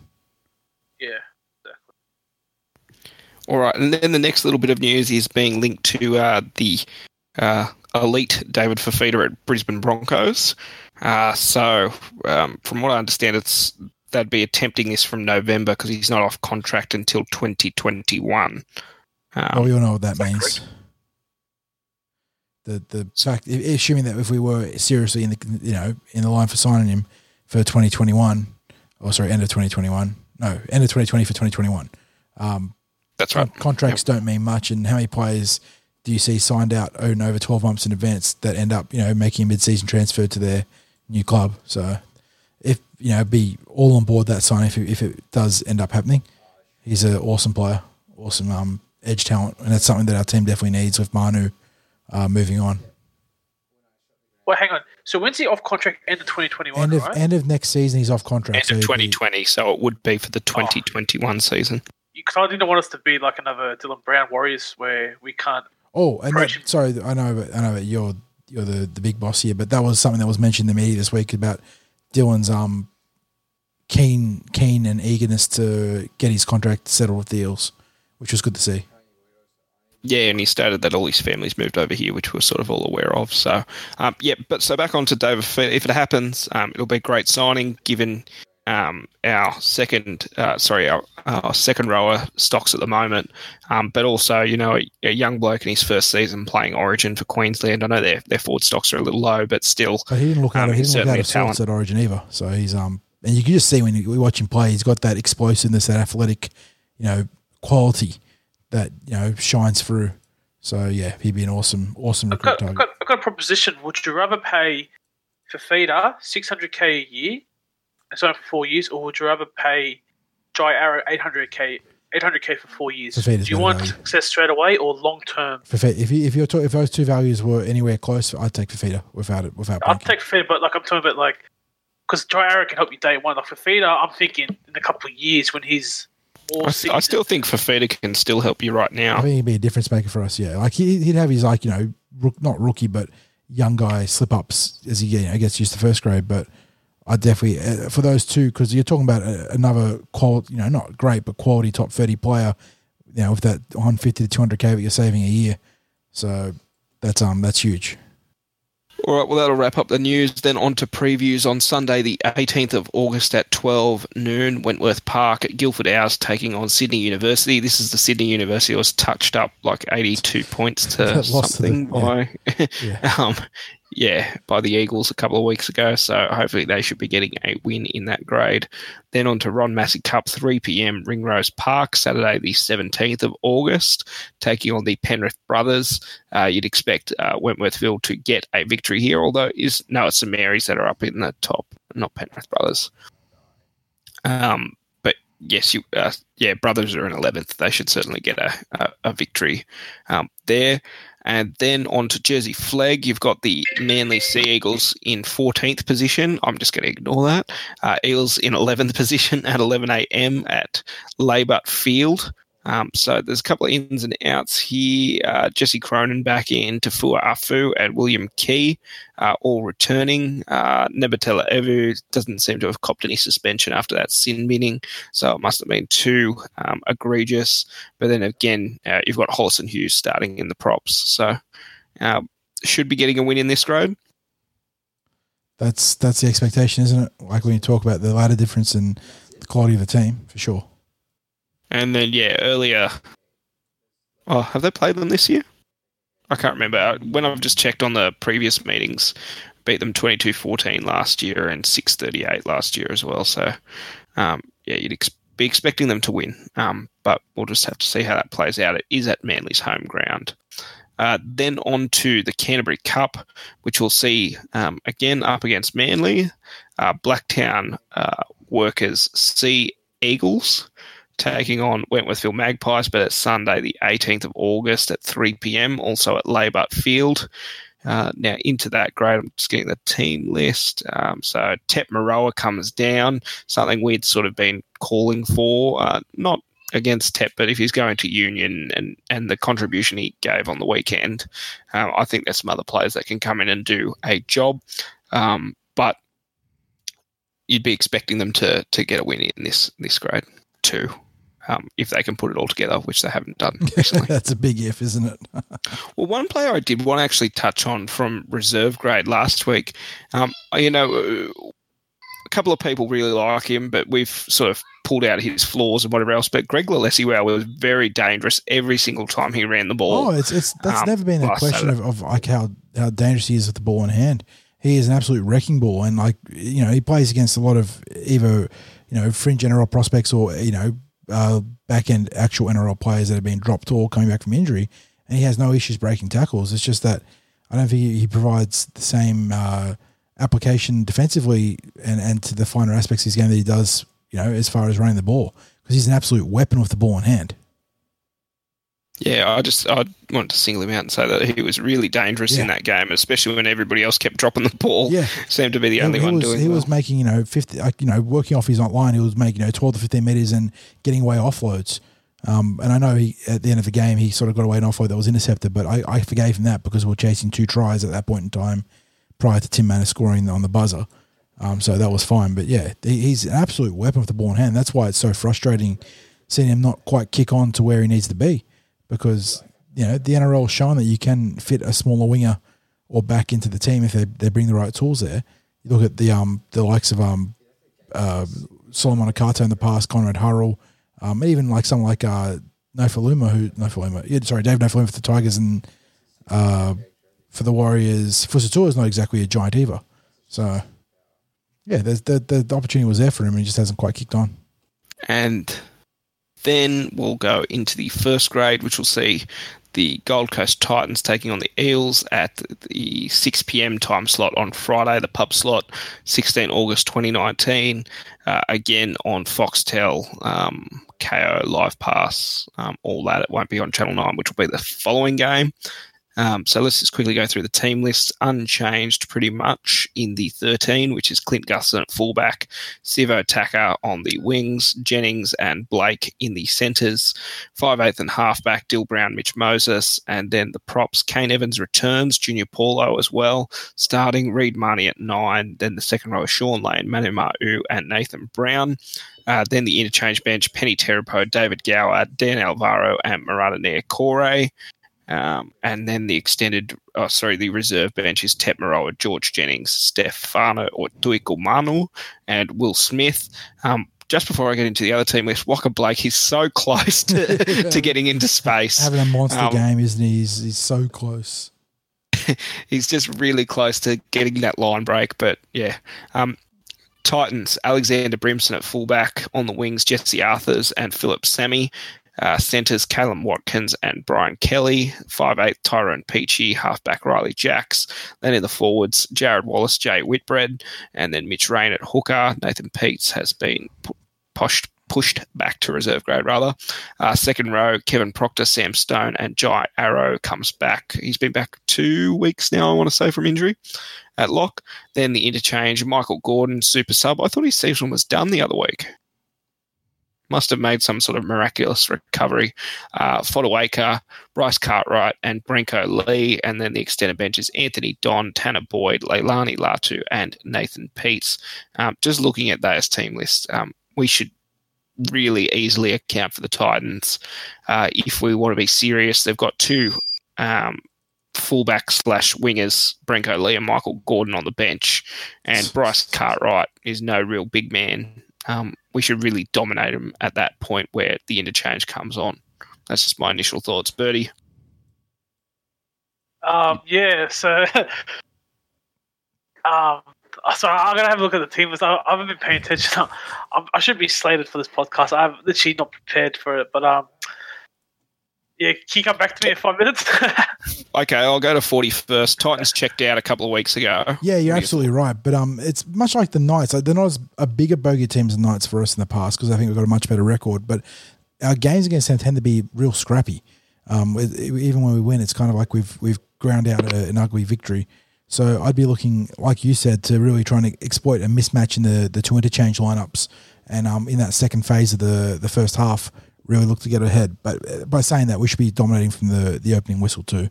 Yeah. All right, and then the next little bit of news is being linked to uh, the uh, elite David Fifita at Brisbane Broncos. Uh, so, um, from what I understand, it's they'd be attempting this from November because he's not off contract until 2021. Um, well, we all know what that means. The the fact, assuming that if we were seriously in the you know in the line for signing him for 2021, or sorry, end of 2021, no, end of 2020 for 2021. Um, that's right. con- contracts don't mean much, and how many players do you see signed out oh, in over 12 months in advance that end up you know making a mid-season transfer to their new club? So, if you know, be all on board that sign if it, if it does end up happening. He's an awesome player, awesome um, edge talent, and that's something that our team definitely needs with Manu uh, moving on. Well, hang on. So when's he off contract? End of 2021, End of right? end of next season, he's off contract. End of so he'd 2020, so it would be for the 2021 season. Because I didn't want us to be like another Dylan Brown Warriors where we can't. Oh, and that, sorry, I know, but I know that you're you're the, the big boss here, but that was something that was mentioned in the media this week about Dylan's um keen keen and eagerness to get his contract settled with the Eels, which was good to see. Yeah, and he stated that all his family's moved over here, which we're sort of all aware of. So, um, yeah, but so back on to David. If it happens, um, it'll be a great signing given um, our second, uh, sorry, our, our second rower stocks at the moment, um, but also you know a, a young bloke in his first season playing Origin for Queensland. I know their their forward stocks are a little low, but still, But he didn't look out Um, of he he's didn't look out of a talent. sorts at Origin either. So he's um and you can just see when you, we watch him play, he's got that explosiveness, that athletic, you know, quality that you know shines through. So yeah, he'd be an awesome, awesome I've recruit got, I've, got, I've got a proposition. Would you rather pay for Fifita 600k a year, and so for four years, or would you rather pay Jai Arrow 800k 800k for four years? Fifita's Do you want value. success straight away or long term? Fifita, if you, if you're talk, if those two values were anywhere close, I'd take Fifita without it without. I'll blinking. take Fifita, but like I'm talking about like because Jai Arrow can help you day one. Like for Fifita, I'm thinking in a couple of years when he's more I, seasoned. I still think Fifita can still help you right now. I now. think he'd be a difference maker for us. Yeah, like he, he'd have his like you know rook, not rookie but young guy slip ups as he you know, gets used to first grade. But I definitely uh, for those two because you're talking about a, another quality, you know, not great but quality top thirty player. You know, with that 150 to 200 k that you're saving a year, so that's um that's huge. All right, well, that'll wrap up the news. Then on to previews on Sunday, the 18th of August at 12 noon, Wentworth Park at Guildford Owls taking on Sydney University. This is the Sydney University was touched up like 82 points to Lost to something the- by, Yeah. um, yeah, by the Eagles a couple of weeks ago. So hopefully they should be getting a win in that grade. Then on to Ron Massey Cup, 3 p.m. Ringrose Park, Saturday the 17th of August, taking on the Penrith Brothers. Uh, you'd expect uh, Wentworthville to get a victory here, although is no, it's the Marys that are up in the top, not Penrith Brothers. Um, but yes, you, uh, yeah, Brothers are in 11th. They should certainly get a, a, a victory um, there. And then on to Jersey Flegg, you've got the Manly Sea Eagles in 14th position. I'm just going to ignore that. Uh, Eagles in 11th position at 11 a.m. at Laybutt Field. Um, so there's a couple of ins and outs here. Uh, Jesse Cronin back in, Tafua Afu and William Key, uh, all returning. Uh, Nebatella Evu doesn't seem to have copped any suspension after that sin binning, so it must have been too um, egregious. But then again, uh, you've got Hollis and Hughes starting in the props, so uh, should be getting a win in this grade. That's that's the expectation, isn't it? Like when you talk about the ladder difference and the quality of the team, for sure. And then yeah, earlier. Oh, have they played them this year? I can't remember. When I've just checked on the previous meetings, beat them 22-14 last year and 6-38 last year as well. So, um, yeah, you'd ex- be expecting them to win. Um, but we'll just have to see how that plays out. It is at Manly's home ground. Uh, then on to the Canterbury Cup, which we'll see um, again up against Manly. Uh, Blacktown uh, Workers Sea Eagles taking on Wentworthville Magpies, but it's Sunday, the 18th of August at 3 p.m., also at Laybutt Field. Uh, now, into that grade, I'm just getting the team list. Um, so, Tep Moeroa comes down, something we'd sort of been calling for, uh, not against Tep, but if he's going to Union and, and the contribution he gave on the weekend, um, I think there's some other players that can come in and do a job. Um, but you'd be expecting them to to get a win in this this grade too, um, if they can put it all together, which they haven't done recently. that's a big if, isn't it? Well, one player I did want to actually touch on from reserve grade last week, um, you know, a couple of people really like him, but we've sort of pulled out his flaws and whatever else. But Greg Leleisiuao was very dangerous every single time he ran the ball. Oh, it's it's that's um, never been a question of, of like how how dangerous he is with the ball in hand. He is an absolute wrecking ball, and like you know, he plays against a lot of either you know fringe NRL prospects or you know uh, back end actual NRL players that have been dropped or coming back from injury, and he has no issues breaking tackles. It's just that I don't think he provides the same uh, application defensively and and to the finer aspects of his game that he does. You know, as far as running the ball, because he's an absolute weapon with the ball in hand. Yeah, I just I wanted to single him out and say that he was really dangerous in that game, especially when everybody else kept dropping the ball. Yeah. seemed to be the He- only he one was, doing He well. was making you know fifty, like, you know, working off his line. He was making you know twelve to fifteen meters and getting away offloads. Um, and I know he at the end of the game he sort of got away an offload that was intercepted, but I, I forgave him that because we were chasing two tries at that point in time prior to Tim Mannah scoring on the buzzer. Um, so that was fine. But yeah, he, he's an absolute weapon with the ball in hand. That's why it's so frustrating seeing him not quite kick on to where he needs to be because you know the NRL shown that you can fit a smaller winger or back into the team if they, they bring the right tools there. You look at the um the likes of um uh, Solomon Akato in the past, Conrad Hurrell, um, even like someone like uh, Nofoaluma, who Nofoaluma, yeah, sorry, Dave Nofoaluma for the Tigers and uh, for the Warriors, Fusitu'a is not exactly a giant either. So yeah, the, the the opportunity was there for him, and he just hasn't quite kicked on. And then we'll go into the first grade, which will see the Gold Coast Titans taking on the Eels at the 6 p.m. time slot on Friday, the pub slot, 16 August 2019. Uh, again on Foxtel, um, Kayo Live Pass, um, all that. It won't be on Channel 9, which will be the following game. Um, so let's just quickly go through the team list. Unchanged pretty much in the 13, which is Clint Gutherson at fullback, Sivo Taka on the wings, Jennings and Blake in the centres, 5'8 and halfback, Dill Brown, Mitch Moses, and then the props, Kane Evans returns, Junior Paulo as well, starting Reed Mahoney at 9, then the second row, Shaun Lane, Manu Ma'u, and Nathan Brown. Uh, then the interchange bench, Peni Terepo, David Gower, Dan Alvaro, and Marata Niukore. Um, and then the extended, oh, sorry, the reserve bench is Tep Moeroa, George Jennings, Stefano or Duikel Manu, and Will Smith. Um, just before I get into the other team list, Waqa Blake, he's so close to, to getting into space. Having a monster Um, game, isn't he? He's, he's so close. he's just really close to getting that line break. But yeah, um, Titans Alexander Brimson at fullback on the wings, Jesse Arthurs and Phillip Sami. Uh, centers Callum Watkins and Brian Kelly, 5'8 Tyrone Peachey, halfback Riley Jacks. Then in the forwards, Jarrod Wallace, Jay Whitbread, and then Mitch Rein at hooker. Nathan Peats has been pu- pushed pushed back to reserve grade rather. Uh, second row, Kevin Proctor, Sam Stone, and Jai Arrow comes back. He's been back two weeks now, I want to say, from injury at lock. Then the interchange, Michael Gordon, super sub. I thought his season was done the other week. Must have made some sort of miraculous recovery. Uh, Fotuaika, Bryce Cartwright, and Brenko Lee. And then the extended benches, Anthony Don, Tanner Boyd, Leilani Latu, and Nathan Peats. Um, just looking at those team lists, um, we should really easily account for the Titans. Uh, if we want to be serious, they've got two um, fullback slash wingers, Brenko Lee and Michael Gordon on the bench, and Bryce Cartwright is no real big man. Um, we should really dominate them at that point where the interchange comes on. That's just my initial thoughts, Bertie. Um, yeah, so um, so I'm gonna have a look at the team. I, I haven't been paying attention. I, I should be slated for this podcast. I'm literally not prepared for it, but um, yeah, can you come back to me in five minutes? Okay, I'll go to 41st. Titans checked out a couple of weeks ago. Yeah, you're absolutely right. But um, it's much like the Knights. Like, they're not as a bigger bogey teams than the Knights for us in the past because I think we've got a much better record. But our games against them tend to be real scrappy. Um, with- even when we win, it's kind of like we've we've ground out a, an ugly victory. So I'd be looking, like you said, to really trying to exploit a mismatch in the the two interchange lineups, and um, in that second phase of the the first half, really look to get ahead. But uh, by saying that, we should be dominating from the the opening whistle too.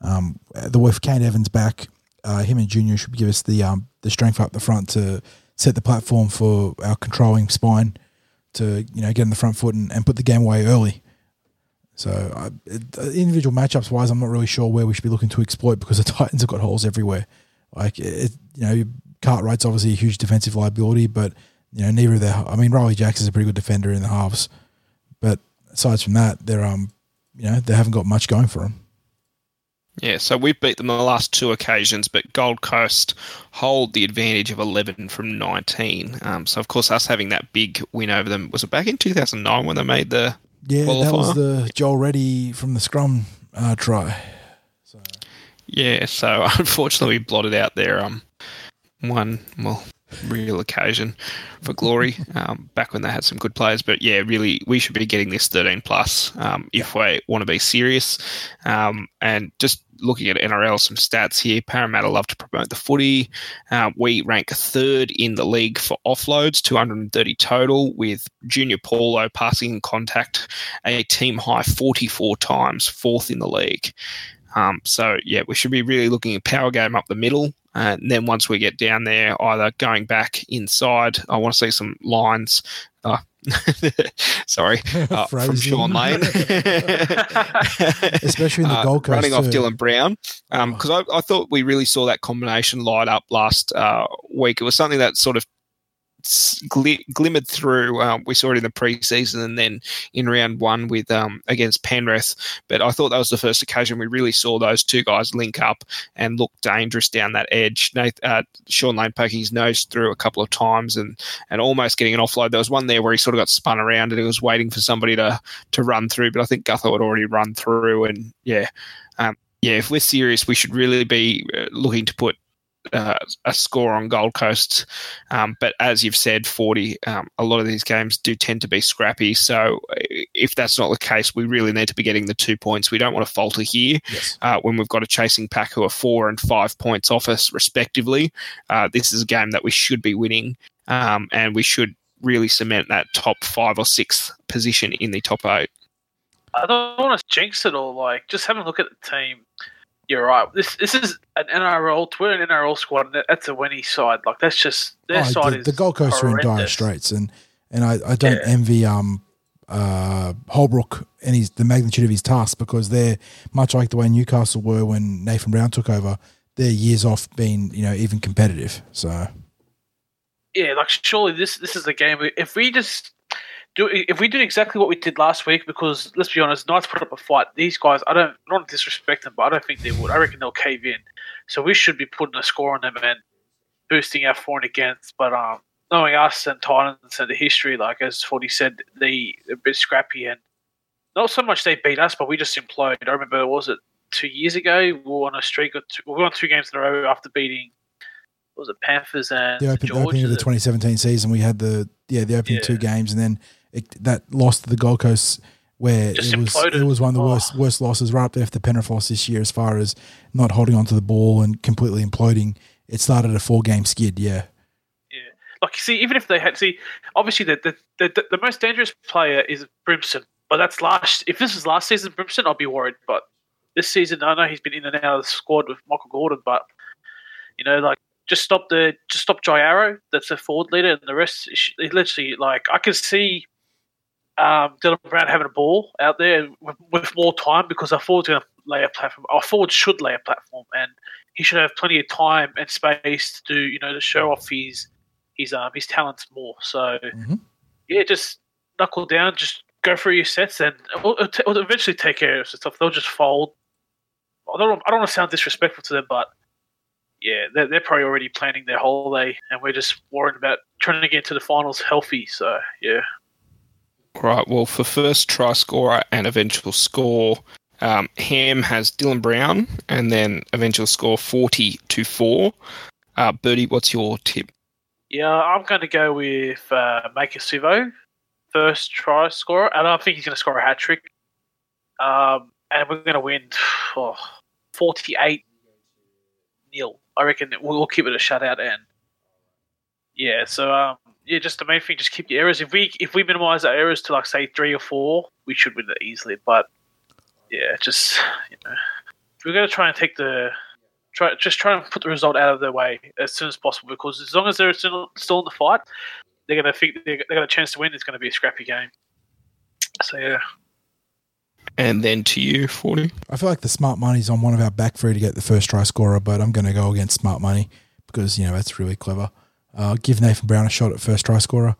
Um, the with Kane Evans back, uh, him and Junior should give us the um, the strength up the front to set the platform for our controlling spine to you know get in the front foot and, and put the game away early. So I, uh, individual matchups wise, I'm not really sure where we should be looking to exploit because the Titans have got holes everywhere. Like it, you know, Cartwright's obviously a huge defensive liability, but you know neither of their. I mean, Riley Jacks is a pretty good defender in the halves, but aside from that, they're um you know they haven't got much going for them. Yeah, so we've beat them on the last two occasions, but Gold Coast hold the advantage of 11 from 19. Um, so, of course, us having that big win over them was it back in 2009 when they made the. Yeah, that was the Joel Reddy from the scrum uh, try. Yeah, so unfortunately, we blotted out their um, one, well, real occasion for glory um, back when they had some good players. But yeah, really, we should be getting this 13 plus um, if we want to be serious. Um, and just looking at NRL, some stats here Parramatta love to promote the footy. Uh, we rank third in the league for offloads, 230 total, with Junior Paulo passing in contact a team high 44 times, fourth in the league. Um, so yeah, we should be really looking at power game up the middle, and then once we get down there, either going back inside. I want to see some lines. Uh, sorry, uh, from. Sean Lane, Especially in the Uh, Gold Coast. running off. Dylan Brown. Because I, I thought we really saw that combination light up last uh, week. It was something that sort of gli- glimmered through. Um, we saw it in the preseason and then in round one with um, against Penrith. But I thought that was the first occasion we really saw those two guys link up and look dangerous down that edge. Nath, uh, Sean Lane poking his nose through a couple of times and and almost getting an offload. There was one there where he sort of got spun around and he was waiting for somebody to to run through, but I think Gutho had already run through. And yeah, um, yeah, if we're serious, we should really be uh, looking to put uh, a score on Gold Coast. Um, but as you've said, 40, um, a lot of these games do tend to be scrappy. So uh, if that's not the case, we really need to be getting the two points. We don't want to falter here Yes. uh, when we've got a chasing pack who are four and five points off us, respectively. Uh, this is a game that we should be winning, um, and we should really cement that top five or sixth position in the top eight. I don't want to jinx it all. Like, just having a look at the team. You're right. This this is an NRL. We're an NRL squad. And that's a winning side. Like, that's just their Oh, side the, is the Gold Coast are in dire straits, and and I, I don't Yeah. envy um uh, Holbrook and his the magnitude of his task because they're much like the way Newcastle were when Nathan Brown took over. They're years off being you know even competitive. So yeah, like surely this this is the game. If we just do if we do exactly what we did last week, because let's be honest, Knights put up a fight. These guys, I don't not disrespect them, but I don't think they would. I reckon they'll cave in. So we should be putting a score on them and boosting our for and against. But um, knowing us and Titans and the history, like as Forty said, they a bit scrappy and not so much they beat us, but we just imploded. I remember was it two years ago we were on a streak of two, we were on two games in a row after beating was it Panthers and the, open, the opening of the 2017 season, we had the yeah the opening yeah. two games, and then it, that loss to the Gold Coast where Just it was it was one of the oh. worst worst losses right up there for the Penrith loss this year as far as not holding onto the ball and completely imploding. It started a four game skid, yeah. Yeah, like you see, even if they had see, obviously the the, the the most dangerous player is Brimson, but that's last. If this was last season Brimson, I'd be worried. But this season, I know he's been in and out of the squad with Michael Gordon, but you know, like just stop the just stop Jai Arrow. That's a forward leader, and the rest is literally like I can see um, Dylan Brown having a ball out there with, with more time because our forward's going to lay a platform. Our forward should lay a platform, and he should have plenty of time and space to do you know to show off his his um his talents more. So mm-hmm. yeah, just knuckle down, just go through your sets, and it'll, it'll eventually take care of stuff. They'll just fold. I don't I don't want to sound disrespectful to them, but yeah, they're, they're probably already planning their holiday, and we're just worried about trying to get to the finals healthy. So yeah. Right. Well, for first try scorer and eventual score, um, Ham has Dylan Brown, and then eventual score forty to four. Uh, what's your tip? Yeah, I'm going to go with uh, Maika Sivo, first try scorer, and I think he's going to score a hat trick. Um, and we're going to win oh, 48 nil. I reckon we'll keep it a shutout and yeah. So um, yeah, just the main thing, just keep your errors. If we if we minimize our errors to like say three or four, we should win it easily. But yeah, just you know, we're gonna try and take the try just try and put the result out of their way as soon as possible because as long as they're still still in the fight, they're gonna think they got a chance to win. It's gonna be a scrappy game. So yeah. And then to you, 40. I feel like the smart money's on one of our back three to get the first try scorer, but I'm going to go against smart money because, you know, that's really clever. Uh, give Nathan Brown a shot at first try scorer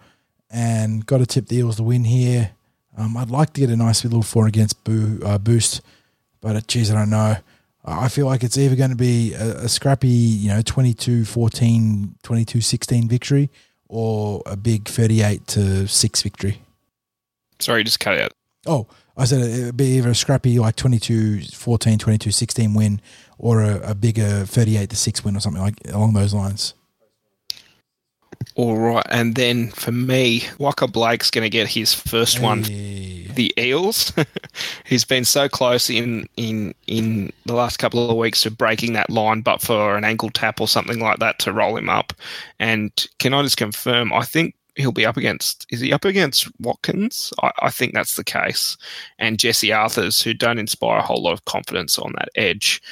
and got to tip the Eels to win here. Um, I'd like to get a nice little four against boo, uh, boost, but uh, geez, I don't know. I feel like it's either going to be a, a scrappy, you know, 22 14, 22 16 victory or a big 38 to 6 victory. Sorry, just cut it out. Oh, I said it'd be either a scrappy like 22 14, 22 16 win or a, a bigger 38 to 6 win or something like along those lines. All right, and then for me, Waqa Blake's going to get his first hey. one. The Eels. He's been so close in in in the last couple of weeks to breaking that line, but for an ankle tap or something like that to roll him up. And can I just confirm? I think he'll be up against. Is he up against Watkins? I, I, think that's the case, and Jesse Arthurs, who don't inspire a whole lot of confidence on that edge.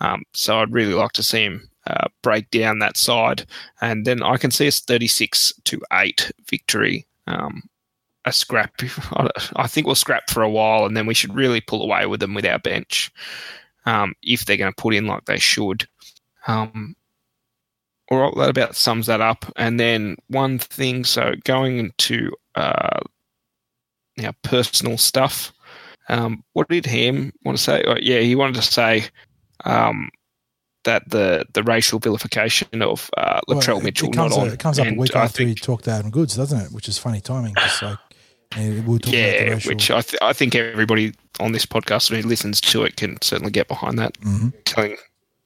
Um, so I'd really like to see him uh, break down that side, and then I can see a thirty-six to eight victory. Um, a scrap. I think we'll scrap for a while, and then we should really pull away with them with our bench um, if they're going to put in like they should. Um, all right, that about sums that up. And then one thing, so going into uh, now personal stuff. Um, what did Ham want to say? Oh, yeah, he wanted to say um, that the the racial vilification of uh, Latrell well, Mitchell it comes, not on. It comes up and a week I after think, he talked to Adam Goodes, doesn't it? Which is funny timing. Just like we'll yeah, which I th- I think everybody on this podcast who listens to it can certainly get behind that. Mm-hmm. Telling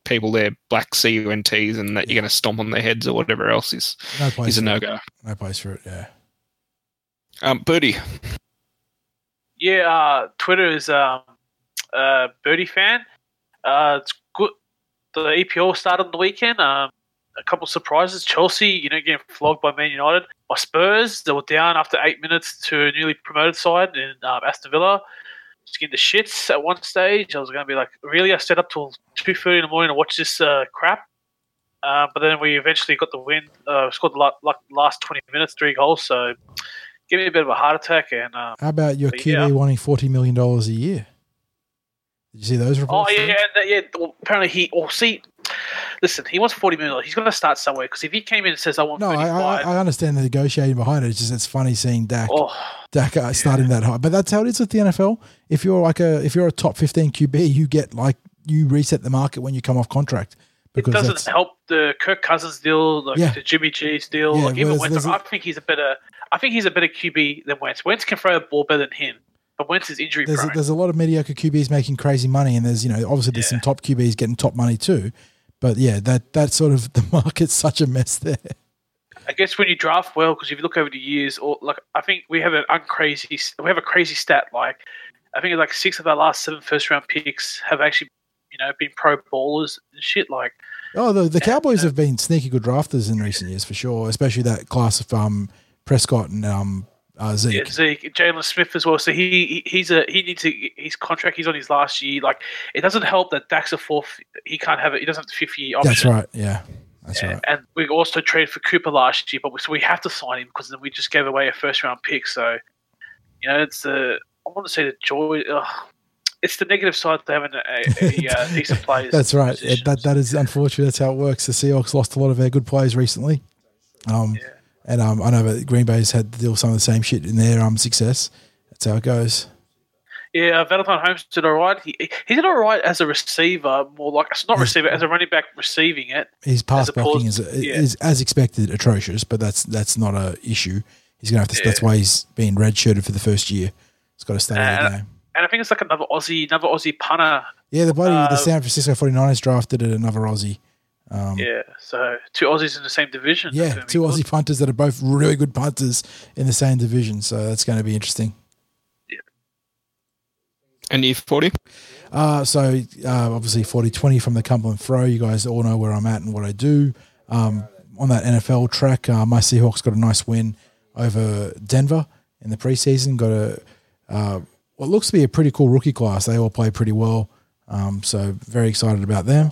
people they're black CUNTs and that you're going to stomp on their heads or whatever else is no place is a no go. No place for it. Yeah. Um, Birdie. Yeah, uh, Twitter is um, a Birdie fan. Uh, it's good. The EPL started on the weekend. Um, a couple of surprises. Chelsea, you know, getting flogged by Man United. By Spurs, they were down after eight minutes to a newly promoted side in um, Aston Villa just getting the shits at one stage. I was going to be like, really? I stayed up till two thirty in the morning to watch this uh, crap. Uh, but then we eventually got the win. Uh, scored the last twenty minutes, three goals. So give me a bit of a heart attack. And um, How about your QB yeah. wanting forty million dollars a year? Did you see those reports? oh yeah, that- yeah. Well, apparently he. Well, see, listen, he wants forty million. He's going to start somewhere because if he came in and says I want No, I, I, I understand the negotiating behind it. It's just it's funny seeing Dak oh, Dak uh, starting that high, but that's how it is with the NFL. If you're like a if you're a top fifteen QB, you get like you reset the market when you come off contract it because doesn't help the Kirk Cousins deal, like Yeah. the Jimmy G's deal. Yeah, like even Wentz, I think he's a better. I think he's a better QB than Wentz. Wentz can throw a ball better than him, but Wentz is injury there's a, there's a lot of mediocre QBs making crazy money, and there's you know obviously there's some top QBs getting top money too. But yeah, that that sort of the market's such a mess there. I guess when you draft well, because if you look over the years, or like I think we have an uncrazy, we have a crazy stat. Like I think like six of our last seven first round picks have actually, you know, been pro ballers and shit. Like Oh, the, the Cowboys have been sneaky good drafters in recent years for sure, especially that class of um, Prescott and um, uh, Zeke. yeah, Zeke, Jaylon Smith as well. So he, he he's a he needs to his contract. He's on his last year. Like it doesn't help that Dak's a fourth. He can't have it. He doesn't have the fifth year option. That's right. Yeah, that's And, right. and we also traded for Cooper last year, but we, so we have to sign him because then we just gave away a first round pick. So, you know, it's the I want to say the joy. Ugh, it's the negative side to having a, a, a uh, decent players. That's right. It, that that is unfortunate. That's how it works. The Seahawks lost a lot of their good players recently, um, and um, I know that Green Bay's had to deal with some of the same shit in their um success. That's how it goes. yeah, uh, Valentine Holmes did all right. He, he did all right as a receiver, more like it's not receiver as a running back receiving it. His pass As blocking is, yeah. is as expected atrocious, but that's that's not a issue. He's gonna have to. That's why he's been redshirted for the first year. He's got to stay in the Uh, game. And I think it's like another Aussie, another Aussie punter. Yeah, the the uh, San Francisco 49ers drafted another Aussie. Um, Yeah, so two Aussies in the same division. Yeah, gonna be two good. Aussie punters that are both really good punters in the same division. So that's going to be interesting. Yeah. And year 40? Uh, so uh, obviously 40-20 from the Cumberland Throw. You guys all know where I'm at and what I do. Um, on that NFL track, uh, my Seahawks got a nice win over Denver in the preseason. Got a uh, what looks to be a pretty cool rookie class. They all play pretty well. Um, so very excited about them.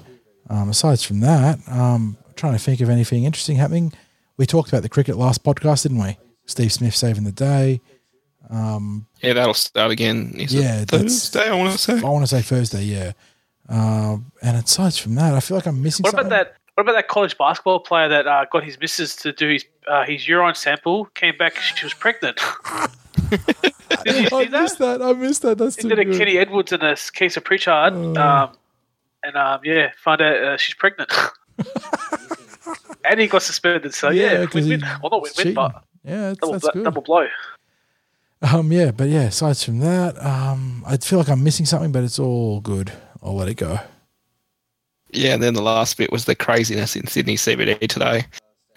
Um, aside from that, um, trying to think of anything interesting happening. We talked about the cricket last podcast, didn't we? Steve Smith saving the day. Yeah, that'll start again. Is Yeah, it Thursday, I want to say. I want to say Thursday, yeah. Um, and aside from that, I feel like I'm missing What something. about that? What about that college basketball player that uh, got his missus to do his uh, his urine sample? Came back, she was pregnant. Did you see I that? missed that. I missed that. That's He too did a. Kenny Edwards and a case of Pritchard, Oh. um, and um, yeah, find out uh, she's pregnant. and he got suspended. So yeah, he win-win. Well, not win-win, but yeah, that's, double, that's blo- good. double blow. Um, yeah, but yeah, aside from that, um, I feel like I'm missing something, but it's all good. I'll let it go. Yeah, and then the last bit was the craziness in Sydney CBD today.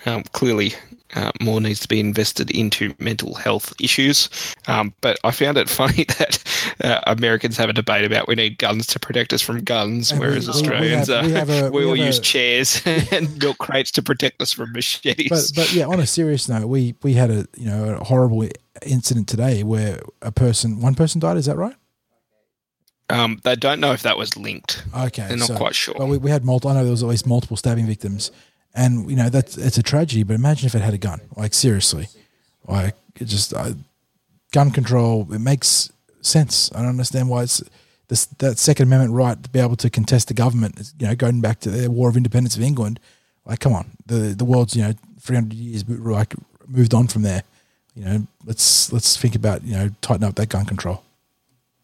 Um, clearly, uh, more needs to be invested into mental health issues. Um, but I found it funny that uh, Americans have a debate about we need guns to protect us from guns, And whereas we- we Australians have- we have a- we we all use a- chairs and milk crates to protect us from machetes. But but yeah, on a serious note, we we had a you know a horrible incident today where a person, one person died. Is that right? um, they don't know if that was linked. Okay, They're not so- quite sure. Well, we, we had multiple. I know there was at least multiple stabbing victims, and you know that's it's a tragedy. But imagine if it had a gun. Like seriously, like it just uh, gun control. It makes sense. I don't understand why it's this that Second Amendment right to be able to contest the government. You know, going back to the War of Independence of England. Like, come on, the the world's you know three hundred years like moved on from there. You know, let's let's think about you know tighten up that gun control.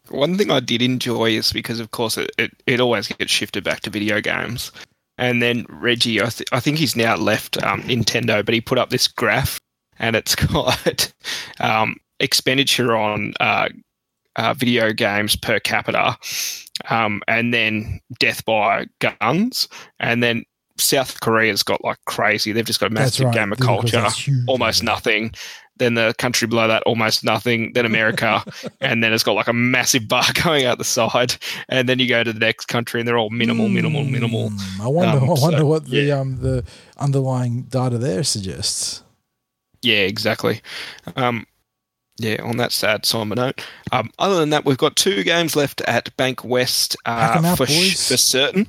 One thing I did enjoy is because, of course, it, it, it always gets shifted back to video games. And then Reggie, I, th- I think he's now left um, Nintendo, but he put up this graph and it's got um, expenditure on uh, uh, video games per capita um, and then death by guns. And then South Korea's got like crazy. They've just got That's massive right, gamer culture, almost nothing. Then the country below that, almost nothing. Then America, and then it's got like a massive bar going out the side. And then you go to the next country, and they're all minimal, minimal, minimal. Hmm, I wonder. Um, I wonder so, what the yeah. um the underlying data there suggests. Yeah, exactly. Um, yeah, on that sad somber note. Um, other than that, we've got two games left at Bankwest uh, out, for sh- for certain.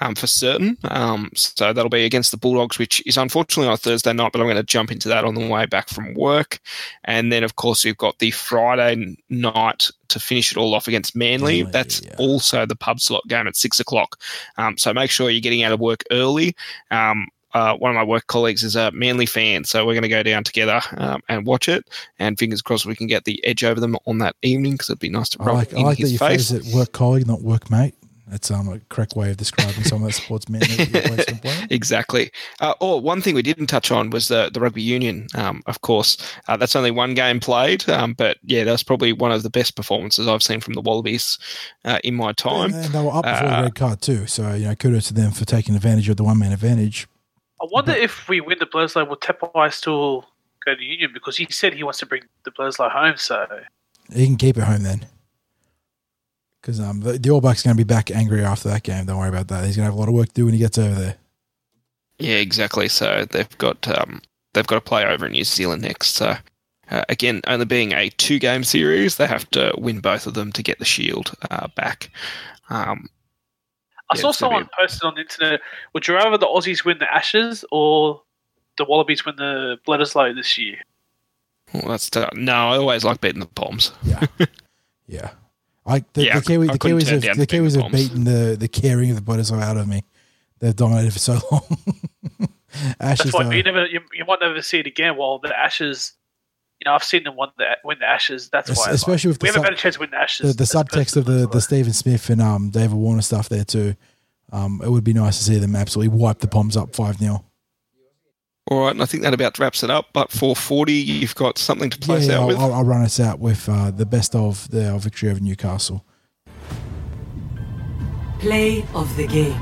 Um, for certain. Um, so that'll be against the Bulldogs, which is unfortunately on a Thursday night, but I'm going to jump into that on the way back from work. And then, of course, we've got the Friday night to finish it all off against Manly. Manly, That's yeah. also the pub slot game at six o'clock. Um, so make sure you're getting out of work early. Um, uh, one of my work colleagues is a Manly fan, so we're going to go down together um, and watch it. And fingers crossed we can get the edge over them on that evening because it'd be nice to I like, it I in like that his you face. it work colleague, not work mate. That's um, a correct way of describing someone that supports men the place of employment. Exactly. Uh, oh, one thing we didn't touch on was the, the rugby union. Um, of course, uh, that's only one game played, um, but yeah, that's probably one of the best performances I've seen from the Wallabies uh, in my time. And they were up before Uh, the red card too. So you know, kudos to them for taking advantage of the one man advantage. I wonder if we win the Bledisloe, will Tepai still go to Union because he said he wants to bring the Bledisloe home. So He can keep it home then. Because um, the, the All Blacks are going to be back angry after that game. Don't worry about that. He's going to have a lot of work to do when he gets over there. Yeah, exactly. So they've got um, they've got to play over in New Zealand next. So uh, again, only being a two game series, they have to win both of them to get the shield uh, back. Um, I Yeah, saw it's gonna someone posted on the internet. Would you rather the Aussies win the Ashes or the Wallabies win the Bledisloe this year? well, that's uh, no. I always like beating the Poms. Yeah, yeah. Like the, Yeah, the Kiwi, the Kiwis have the Kiwis have beaten the the caring of the Bledisloe out of me. They've dominated for so long. Ashes, That's why you never you, you might never see it again. While the Ashes, you know, I've seen them win the win the Ashes. That's Es- why, especially with we the have a better chance to win the Ashes. the, the subtext of the the Bledisloe. Stephen Smith and um David Warner stuff there too. Um, it would be nice to see them absolutely wipe the Poms up five 0 All right, and I think that about wraps it up. But for forty, you've got something to play us out I'll, with. I'll, I'll run us out with uh, the best of the victory over Newcastle. Play of the game.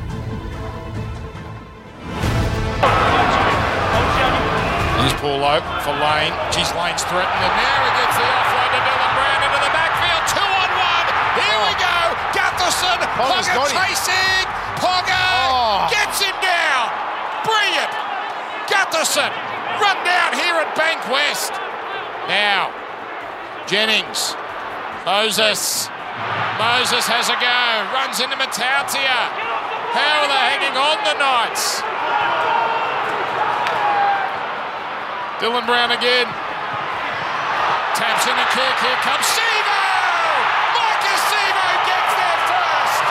Here's Paul Oak for Lane. Geez, Lane's threatened, and now he gets the offload to Dylan Brown into the backfield. Two on one. Here we go. Gutherson. Ponga's Ponga got him. chasing. Ponga Oh. gets him down. Brilliant. Gutherson. Run down here at Bankwest. Now, Jennings. Moses. Moses has a go. Runs into Matautia. How are they hanging on the Knights? Dylan Brown again. Taps in a kick. Here comes Sivo! Maika Sivo gets there first!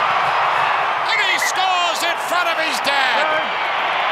And he scores in front of his dad.